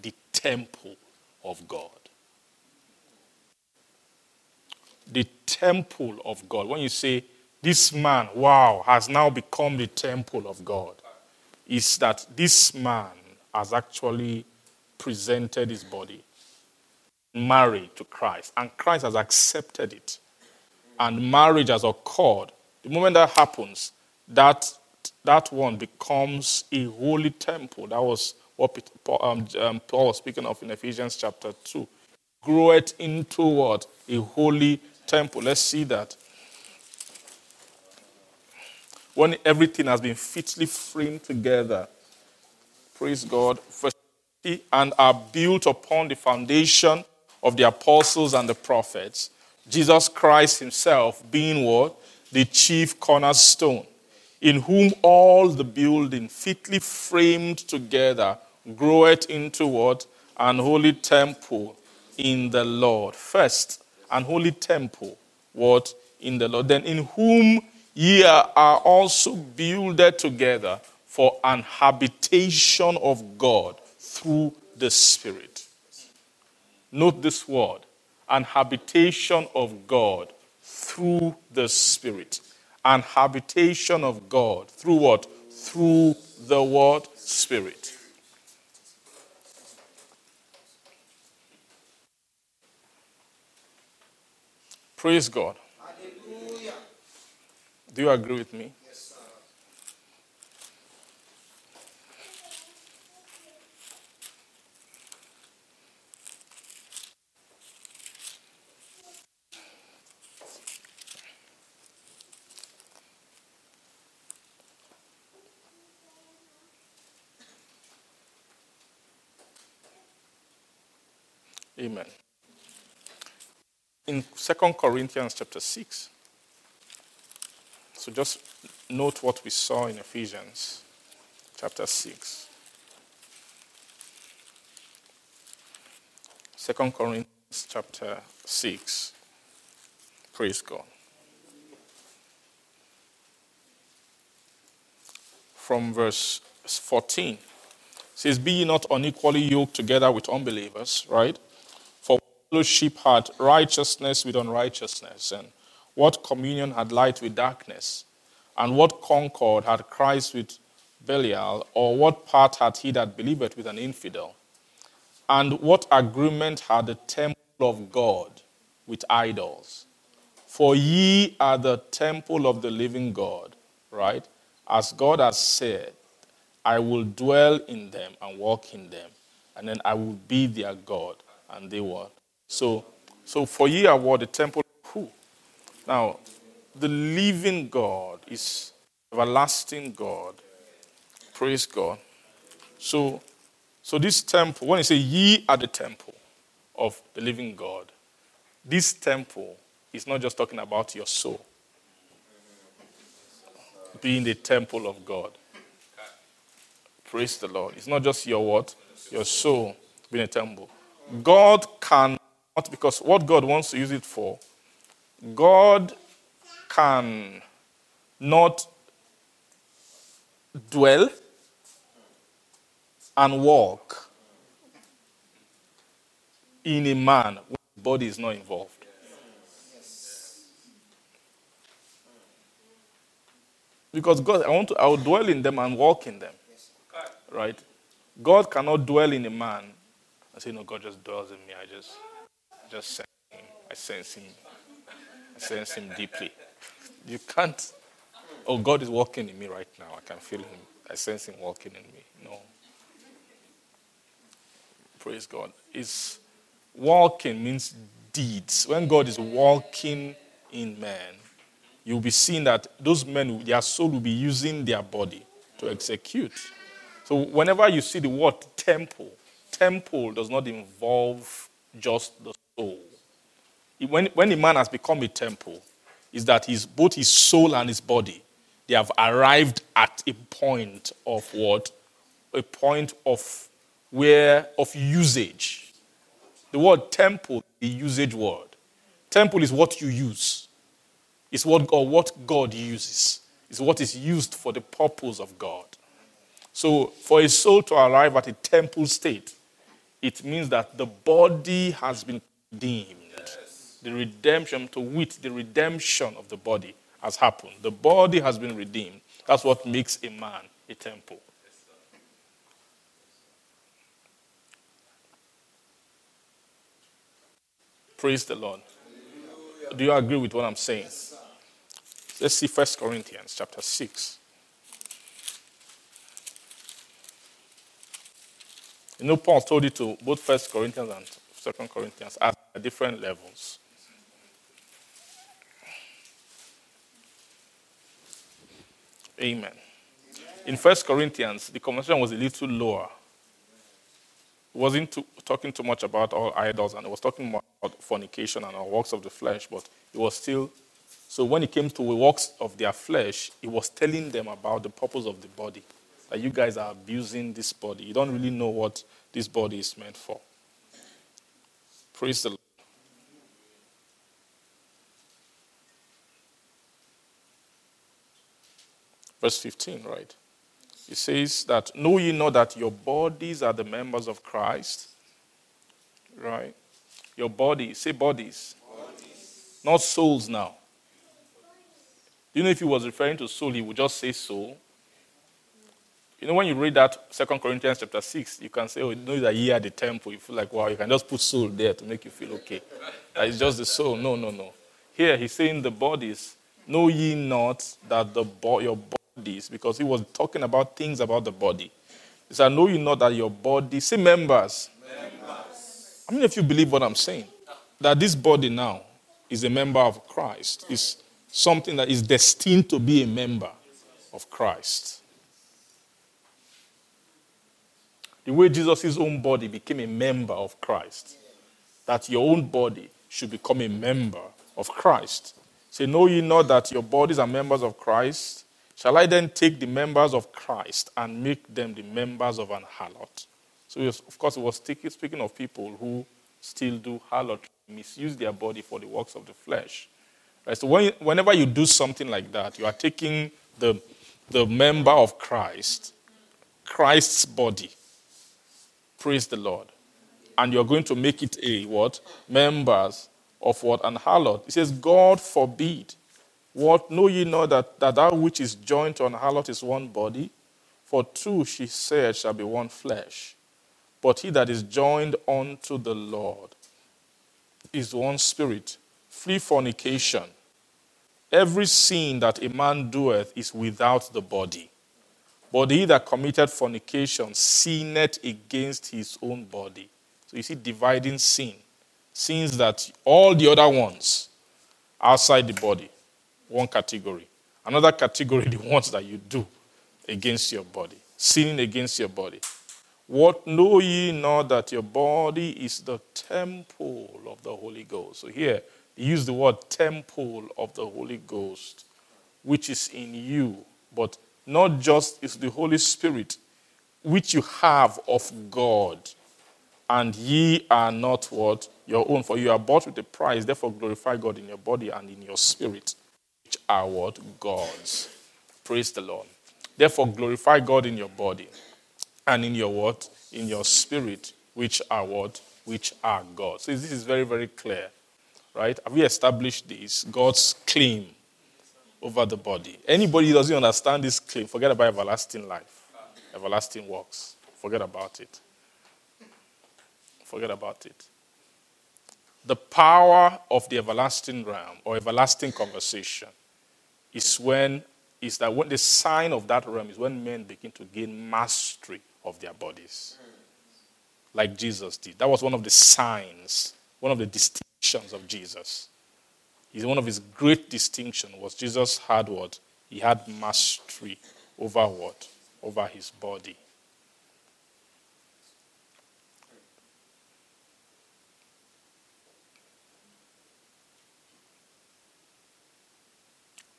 the temple of God. The temple of God. When you say, this man, wow, has now become the temple of God, is that this man has actually presented his body married to Christ, and Christ has accepted it, and marriage has occurred. The moment that happens, that that one becomes a holy temple. That was what Paul, um, um, Paul was speaking of in Ephesians chapter 2. Grow it into what? A holy temple. Let's see that. When everything has been fitly framed together, praise God, and are built upon the foundation of the apostles and the prophets, Jesus Christ himself being what? The chief cornerstone, in whom all the building fitly framed together groweth into what? An holy temple in the Lord. First, an holy temple, what? In the Lord. Then in whom ye are also builded together for an habitation of God through the Spirit. Note this word an habitation of God through the Spirit. An habitation of God through what? Through the word Spirit. Praise God. Hallelujah. Do you agree with me? Amen. In 2 Corinthians chapter 6, so just note what we saw in Ephesians chapter 6. 2 Corinthians chapter 6. Praise God. From verse 14 says, Be ye not unequally yoked together with unbelievers, right? Fellowship had righteousness with unrighteousness, and what communion had light with darkness? And what concord had Christ with Belial, or what part had he that believeth with an infidel? And what agreement had the temple of God with idols? For ye are the temple of the living God, right? As God has said, I will dwell in them and walk in them, and then I will be their God, and they what? So, so for ye are what the temple who? Now, the living God is everlasting God. Praise God. So, so this temple, when you say ye are the temple of the living God, this temple is not just talking about your soul being the temple of God. Praise the Lord. It's not just your what? Your soul being a temple. God cannot, because what God wants to use it for, God can not dwell and walk in a man when the body is not involved. Because God, I want to, I will dwell in them and walk in them. Right? God cannot dwell in a man and say, no, God just dwells in me. I just, just sense him. I sense him. I sense him deeply. You can't. Oh, God is walking in me right now. I can feel him. I sense him walking in me. No. Praise God. It's walking means deeds. When God is walking in man, you'll be seeing that those men, their soul will be using their body to execute. So whenever you see the word temple, temple does not involve just the soul. when, when a man has become a temple, is that his, both his soul and his body, they have arrived at a point of what? A point of where, of usage. The word temple, the usage word. Temple is what you use. It's what, or what God uses. It's what is used for the purpose of God. So, for a soul to arrive at a temple state, it means that the body has been redeemed. The redemption, to wit, the redemption of the body has happened. The body has been redeemed. That's what makes a man a temple. Praise the Lord. Do you agree with what I'm saying? Let's see 1 Corinthians chapter 6. You know, Paul told it to both 1 Corinthians and 2 Corinthians at different levels. Amen. In 1 Corinthians, the conversation was a little lower. It wasn't too, talking too much about all idols, and it was talking more about fornication and our works of the flesh, but it was still. So when it came to the works of their flesh, it was telling them about the purpose of the body. That you guys are abusing this body. You don't really know what this body is meant for. Praise the Lord. Verse 15, right? It says that, Know ye not that your bodies are the members of Christ? Right? Your body, say bodies. bodies. Not souls now. Do you know if he was referring to soul, he would just say soul? You know, when you read that Second Corinthians chapter 6, you can say, Oh, you know that ye are the temple. You feel like, wow, you can just put soul there to make you feel okay. That is just the soul. No, no, no. Here he's saying the bodies. Know ye not that the bo- your bodies, because he was talking about things about the body. He said, Know you not that your body, say members. members. How many of you believe what I'm saying? That this body now is a member of Christ, is something that is destined to be a member of Christ. The way Jesus' own body became a member of Christ, that your own body should become a member of Christ. Say, Know ye not that your bodies are members of Christ? Shall I then take the members of Christ and make them the members of an harlot? So, of course, it was speaking of people who still do harlotry, misuse their body for the works of the flesh. Right? So, when, whenever you do something like that, you are taking the, the member of Christ, Christ's body, Praise the Lord. And you're going to make it a what? Members of what? An harlot. It says, God forbid. What know ye not that, that that which is joined to an harlot is one body? For two, she said, shall be one flesh. But he that is joined unto the Lord is one spirit. Flee fornication. Every sin that a man doeth is without the body. But he that committed fornication sinned against his own body. So you see, dividing sin. Sins that all the other ones outside the body, one category. Another category, the ones that you do against your body, sinning against your body. What know ye not that your body is the temple of the Holy Ghost? So here, he used the word temple of the Holy Ghost, which is in you, but not just is the Holy Spirit, which you have of God, and ye are not what? Your own, for you are bought with a price, therefore glorify God in your body and in your spirit, which are what? God's. Praise the Lord. Therefore glorify God in your body and in your what? In your spirit, which are what? Which are God. So this is very, very clear. Right? Have we established this? God's claim over the body. Anybody who doesn't understand this claim, forget about everlasting life, everlasting works. Forget about it. Forget about it. The power of the everlasting realm or everlasting conversation is when is that when the sign of that realm is when men begin to gain mastery of their bodies. Like Jesus did. That was one of the signs, one of the distinctions of Jesus one of his great distinction was Jesus had what? He had mastery over what? Over his body.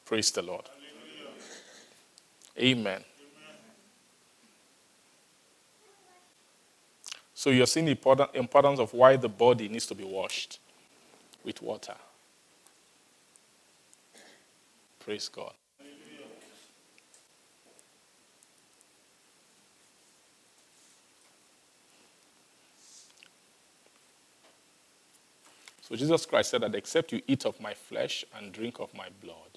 Praise the Lord. Amen. So you're seeing the importance of why the body needs to be washed with water. Praise God. So Jesus Christ said that except you eat of my flesh and drink of my blood,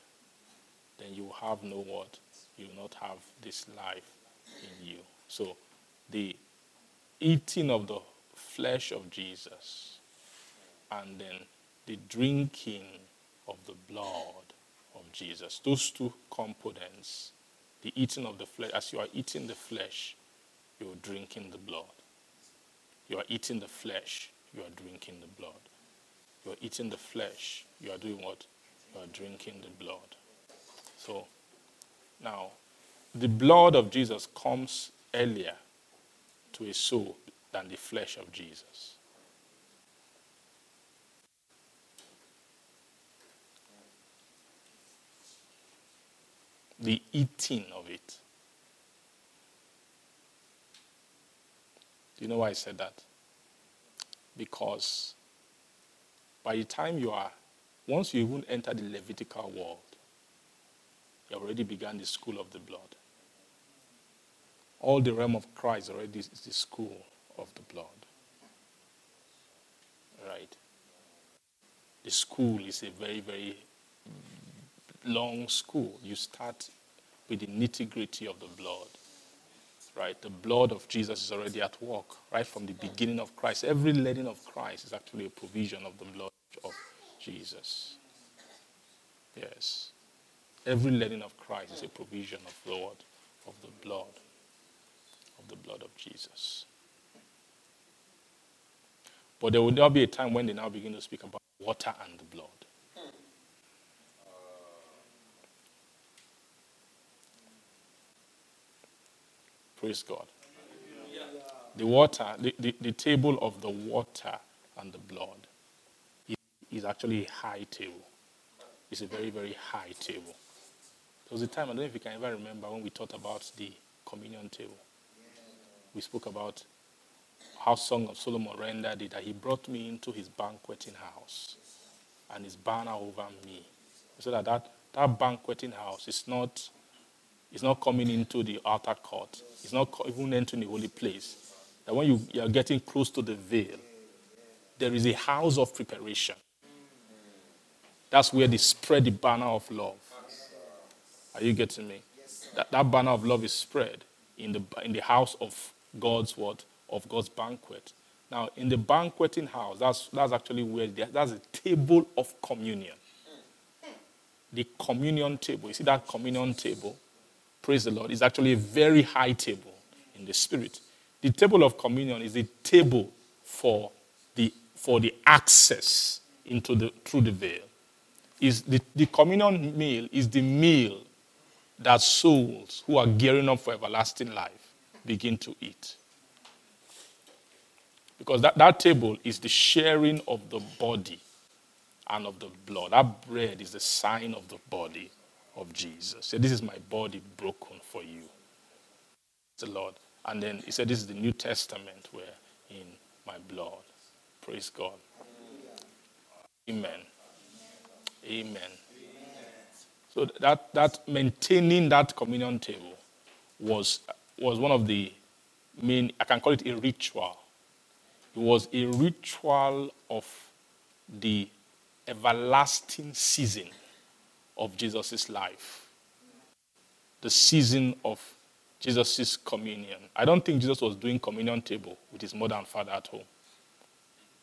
then you have no what? You will not have this life in you. So the eating of the flesh of Jesus and then the drinking of the blood of Jesus, those two components, the eating of the flesh, as you are eating the flesh, you are drinking the blood. You are eating the flesh, you are drinking the blood. You are eating the flesh, you are doing what? You are drinking the blood. So now, the blood of Jesus comes earlier to a soul than the flesh of Jesus. The eating of it. Do you know why I said that? Because by the time you are, once you even enter the Levitical world, you already began the school of the blood. All the realm of Christ already is the school of the blood. Right? The school is a very, very long school. You start with the nitty gritty of the blood. Right? The blood of Jesus is already at work, right from the beginning of Christ. Every leading of Christ is actually a provision of the blood of Jesus. Yes. Every leading of Christ is a provision of the word, of the blood, of the blood of Jesus. But there will now be a time when they now begin to speak about water and the blood. Praise God. The water, the, the, the table of the water and the blood is actually a high table. It's a very, very high table. There was a time, I don't know if you can ever remember, when we talked about the communion table. We spoke about how Song of Solomon rendered it that he brought me into his banqueting house and his banner over me. So that, that that banqueting house is not, is not coming into the outer court. It's not even entering the holy place. That when you, you are getting close to the veil, there is a house of preparation. That's where they spread the banner of love. Are you getting me? That, that banner of love is spread in the, in the house of God's word, of God's banquet. Now, in the banqueting house, that's, that's actually where the, that's a table of communion. The communion table. You see that communion table? Praise the Lord. It's actually a very high table in the spirit. The table of communion is a table for the, for the access into the, through the veil. Is the, the communion meal is the meal that souls who are gearing up for everlasting life begin to eat. Because that, that table is the sharing of the body and of the blood. That bread is the sign of the body of Jesus. So this is my body broken for you. The Lord. And then he said, This is the New Testament where in my blood. Praise God. Amen. Amen. So that, that maintaining that communion table was, was one of the main, I can call it a ritual. It was a ritual of the everlasting season of Jesus' life. The season of Jesus' communion. I don't think Jesus was doing communion table with his mother and father at home.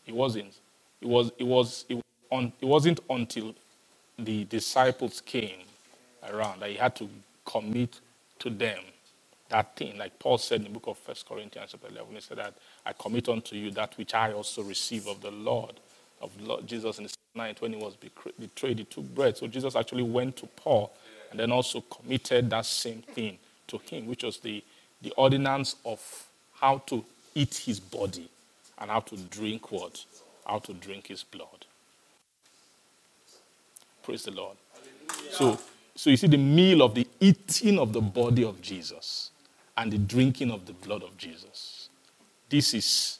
He wasn't. It, was, it, was, it, on, it wasn't until the disciples came around that he had to commit to them that thing. Like Paul said in the book of First Corinthians chapter 11, he said that I commit unto you that which I also receive of the Lord, of Lord Jesus in the night when he was betrayed, he took bread. So Jesus actually went to Paul and then also committed that same thing to him, which was the, the ordinance of how to eat his body and how to drink what? How to drink his blood. Praise the Lord. So So you see the meal of the eating of the body of Jesus and the drinking of the blood of Jesus. This is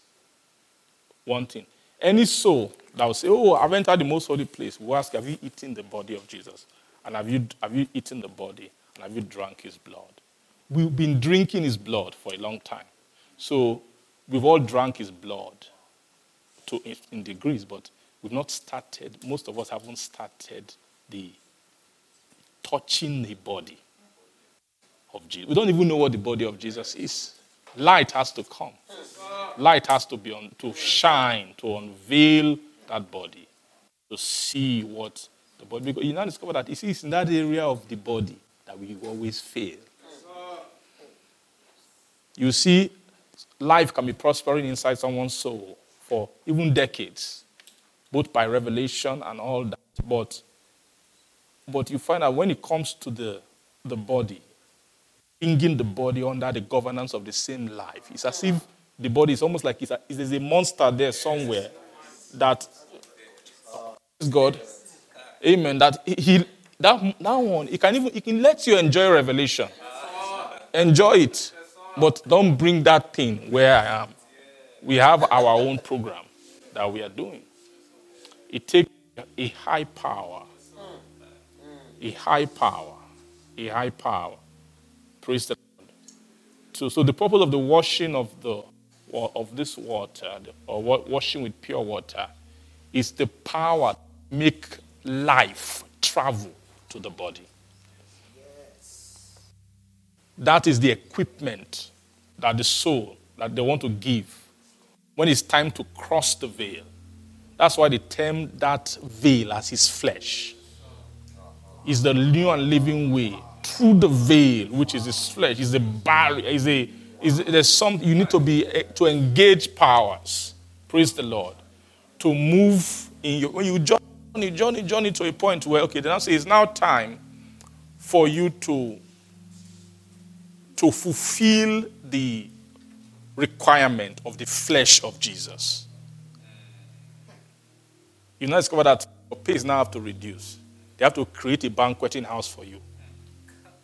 one thing. Any soul that will say, Oh, I've entered the most holy place, will ask, Have you eaten the body of Jesus? And have you, have you eaten the body? And have you drunk his blood? We've been drinking his blood for a long time. So we've all drank his blood to, in degrees, but we've not started, most of us haven't started the touching the body of Jesus. We don't even know what the body of Jesus is. Light has to come. Light has to be on to shine, to unveil that body, to see what the body. Because you now discover that it is in that area of the body that we always fail. You see, life can be prospering inside someone's soul for even decades, both by revelation and all that. But, but you find out when it comes to the, the body, bringing the body under the governance of the same life, it's as if the body is almost like it's a, there's a monster there somewhere that uh, is God, Amen. That he that that one he can even he can let you enjoy revelation, enjoy it, but don't bring that thing where I am. We have our own program that we are doing. It takes a high power, a high power, a high power. Praise the Lord. So, so the purpose of the washing of the of this water, or washing with pure water, is the power to make life travel to the body. Yes. That is the equipment that the soul that they want to give when it's time to cross the veil. That's why they term that veil as his flesh. Is the new and living way through the veil, which is his flesh, is a barrier, is a is there's some you need to be eh, to engage powers. Praise the Lord. To move in your when you journey, journey, journey to a point where okay, then I say it's now time for you to to fulfill the requirement of the flesh of Jesus. You now discover that your pays now have to reduce. They have to create a banqueting house for you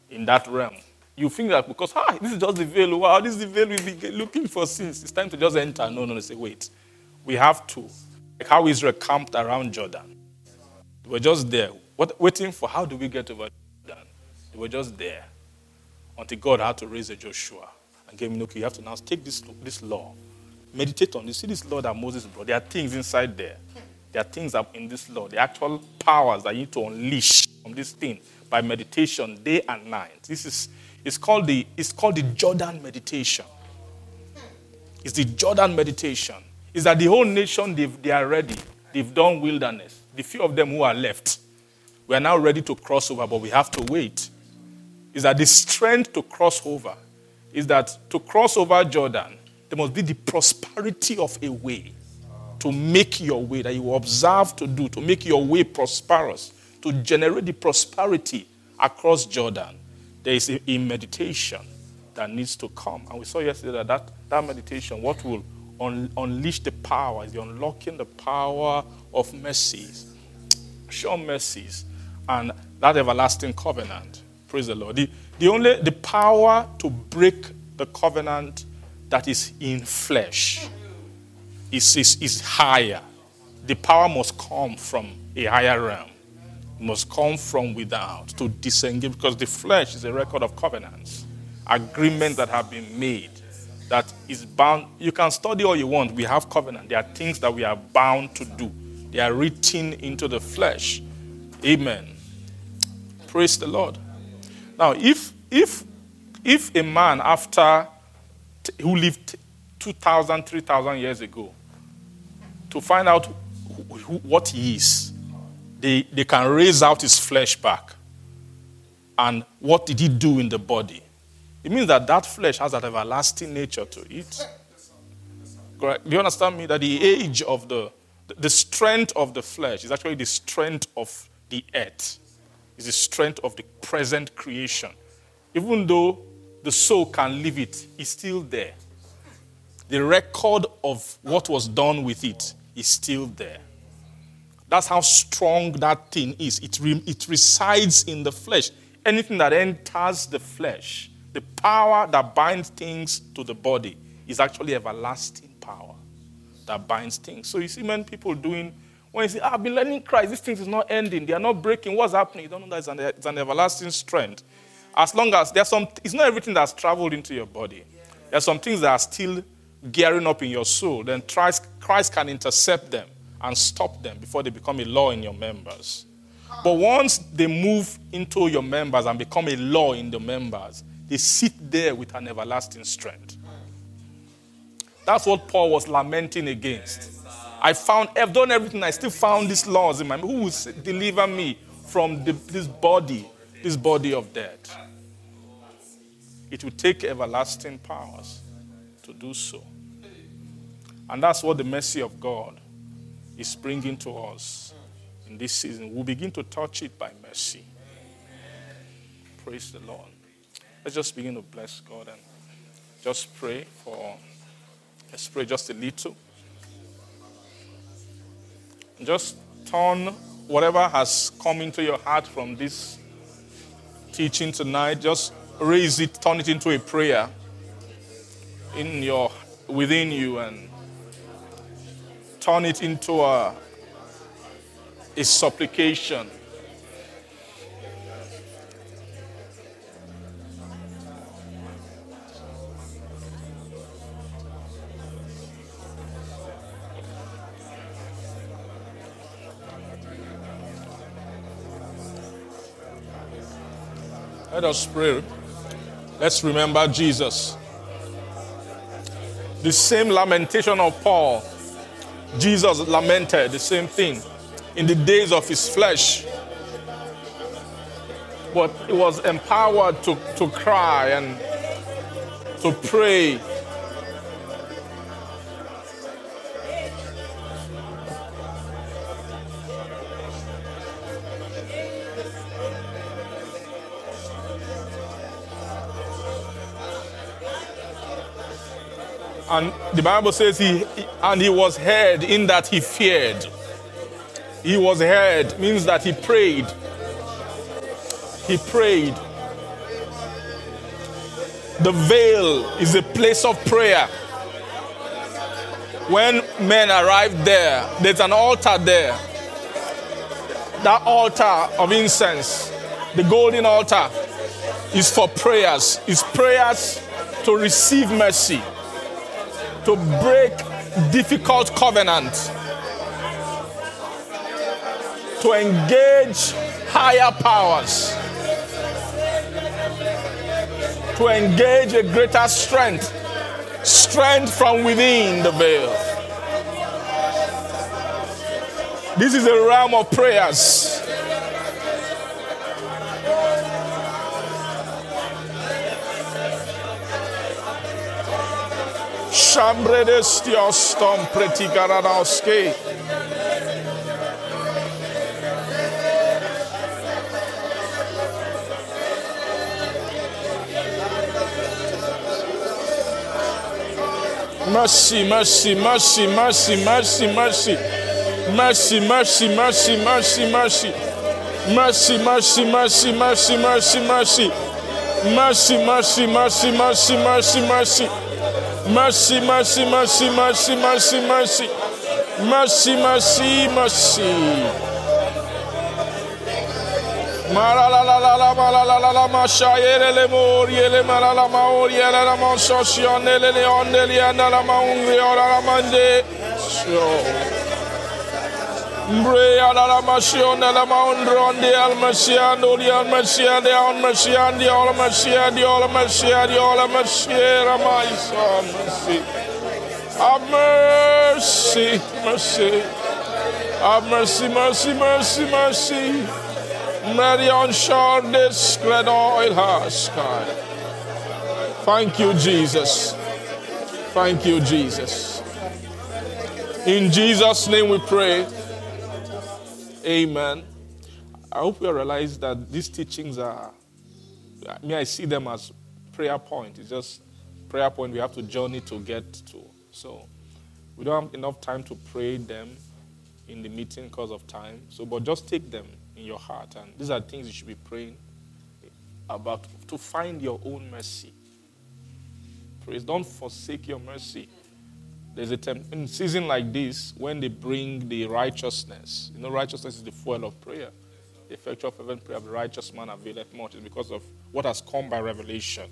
in that realm. You think that because, ah, this is just the veil. Wow, this is the veil we've been looking for since. It's time to just enter. No, no, no. Say, wait. We have to. Like how Israel camped around Jordan. They were just there, what, waiting for how do we get over Jordan. They were just there until God had to raise a Joshua and gave him, okay, you have to now take this, this law, meditate on this. See this law that Moses brought. There are things inside there. There are things in this law, the actual powers that you need to unleash from this thing by meditation day and night. This is it's called the it's called the Jordan meditation. It's the Jordan meditation. Is that the whole nation they are ready. They've done wilderness. The few of them who are left, we are now ready to cross over, but we have to wait. Is that the strength to cross over is that to cross over Jordan, there must be the prosperity of a way to make your way that you observe to do, to make your way prosperous, to generate the prosperity across Jordan. There is a, a meditation that needs to come. And we saw yesterday that that, that meditation, what will un, unleash the power, is the unlocking the power of mercies, sure mercies, and that everlasting covenant. Praise the Lord. The, the only the power to break the covenant that is in flesh is, is, is higher. The power must come from a higher realm. It must come from without to disengage because the flesh is a record of covenants, agreements that have been made that is bound. You can study all you want. We have covenant. There are things that we are bound to do. They are written into the flesh. Amen. Praise the Lord. Now, if if if a man after who lived 2,000, 3,000 years ago, to find out who, who, what he is, they, they can raise out his flesh back. And what did he do in the body? It means that that flesh has an everlasting nature to it. Correct? Do you understand me? That the age of the, the strength of the flesh is actually the strength of the earth, is the strength of the present creation. Even though the soul can leave it, it's still there. The record of what was done with it is still there. That's how strong that thing is. It, re- it resides in the flesh. anything that enters the flesh, the power that binds things to the body is actually everlasting power that binds things. So you see many people doing, when you say, ah, I've been learning Christ, these things is not ending, they are not breaking. What's happening? You don't know that it's an, it's an everlasting strength. As long as there's some, it's not everything that's traveled into your body. There's some things that are still gearing up in your soul. Then Christ, Christ can intercept them and stop them before they become a law in your members. But once they move into your members and become a law in the members, they sit there with an everlasting strength. That's what Paul was lamenting against. I found, I've done everything, I still found these laws in my Who will deliver me from the, this body, this body of death? It will take everlasting powers to do so. And that's what the mercy of God is bringing to us in this season. We'll begin to touch it by mercy. Praise the Lord. Let's just begin to bless God and just pray for, let's pray just a little. Just turn whatever has come into your heart from this teaching tonight, just raise it, turn it into a prayer in your within you and turn it into a, a supplication. Let us pray. Let's remember Jesus. The same lamentation of Paul, Jesus lamented the same thing in the days of his flesh. But he was empowered to, to cry and to pray. And the Bible says he, and he was heard in that he feared. He was heard means that he prayed. He prayed. The veil is a place of prayer. When men arrived there, there's an altar there. That altar of incense, the golden altar, is for prayers. Is prayers to receive mercy, to break difficult covenants, to engage higher powers, to engage a greater strength, strength from within the veil. This is a realm of prayers. Chambre de stiostom pretigaradowski. Mercy, mercy, mercy, mercy, mercy, mercy. Mercy, mercy, mercy, mercy, mercy. Mercy, mercy, mercy, mercy, mercy, mercy. Mercy, mercy, mercy, mercy, mercy, mercy. Mercy, mercy, mercy, mercy, mercy, mercy. Mercy, mercy, mercy. Malalalala, malalalala, mashayele le moriele, malala maoriele, la mansosione, le onde, liana, la maungri, ora la mande. Mbrea la la masione, la maundronde, al masiando, di al masiande, al masiandi, al masiandi, al masiandi, al masiera, my son, mercy. Have mercy, mercy. Have mercy, mercy, mercy, mercy. Mary on shore this great oil has sky. Thank you, Jesus. Thank you, Jesus. In Jesus' name we pray. Amen. I hope you realize that these teachings are, I mean, I see them as prayer point. It's just prayer point we have to journey to get to. So we don't have enough time to pray them in the meeting because of time. So, but just take them in your heart. And these are things you should be praying about to find your own mercy. Praise. Don't forsake your mercy. There's a time in season like this when they bring the righteousness. You know, righteousness is the fuel of prayer. The effectual fervent prayer of the righteous man availeth much. It's because of what has come by revelation.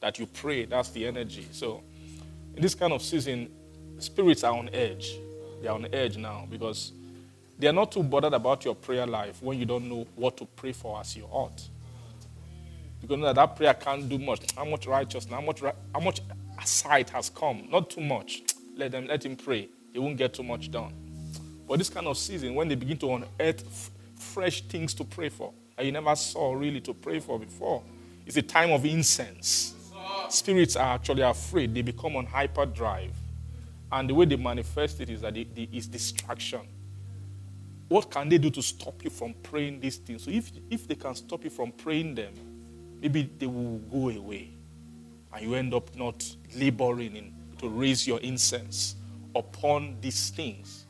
That you pray, that's the energy. So in this kind of season, spirits are on edge. They are on edge now because they are not too bothered about your prayer life when you don't know what to pray for as you ought. Because that, that prayer can't do much. How much righteousness, how much, how much sight has come? Not too much. Let them let him pray. He won't get too much done. But this kind of season, when they begin to unearth f- fresh things to pray for that you never saw really to pray for before, it's a time of incense. Spirits are actually afraid. They become on hyperdrive. And the way they manifest it is that it is distraction. What can they do to stop you from praying these things? So if, if they can stop you from praying them, maybe they will go away. And you end up not laboring in, to raise your incense upon these things.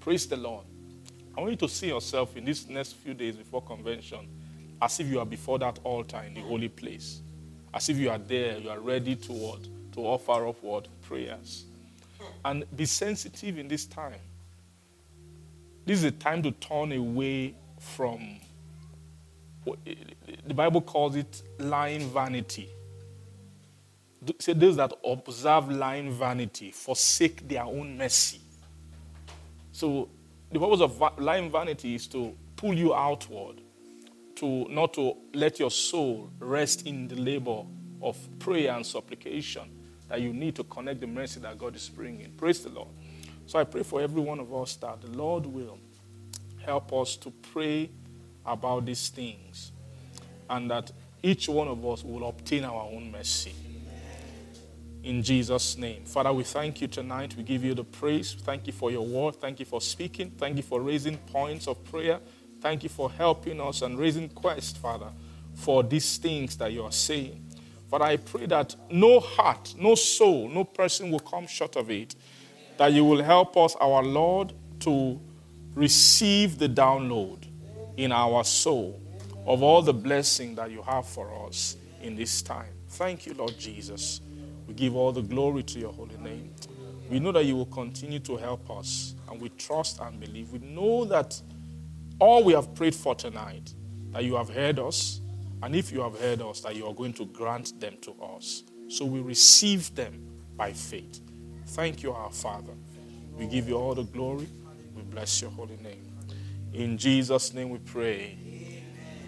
Praise the Lord. I want you to see yourself in these next few days before convention as if you are before that altar in the holy place. As if you are there, you are ready to what? To offer up what? Prayers. And be sensitive in this time. This is a time to turn away from the Bible calls it lying vanity. Say those that observe lying vanity forsake their own mercy. So the purpose of lying vanity is to pull you outward, to not to let your soul rest in the labor of prayer and supplication that you need to connect the mercy that God is bringing. Praise the Lord. So I pray for every one of us that the Lord will help us to pray about these things and that each one of us will obtain our own mercy. In Jesus' name. Father, we thank you tonight. We give you the praise. Thank you for your word. Thank you for speaking. Thank you for raising points of prayer. Thank you for helping us and raising quest, Father, for these things that you are saying. Father, I pray that no heart, no soul, no person will come short of it. That you will help us, our Lord, to receive the download in our soul of all the blessing that you have for us in this time. Thank you, Lord Jesus. We give all the glory to your holy name. We know that you will continue to help us, and we trust and believe. We know that all we have prayed for tonight, that you have heard us, and if you have heard us, that you are going to grant them to us. So we receive them by faith. Thank you, our Father. We give you all the glory. We bless your holy name. In Jesus' name we pray.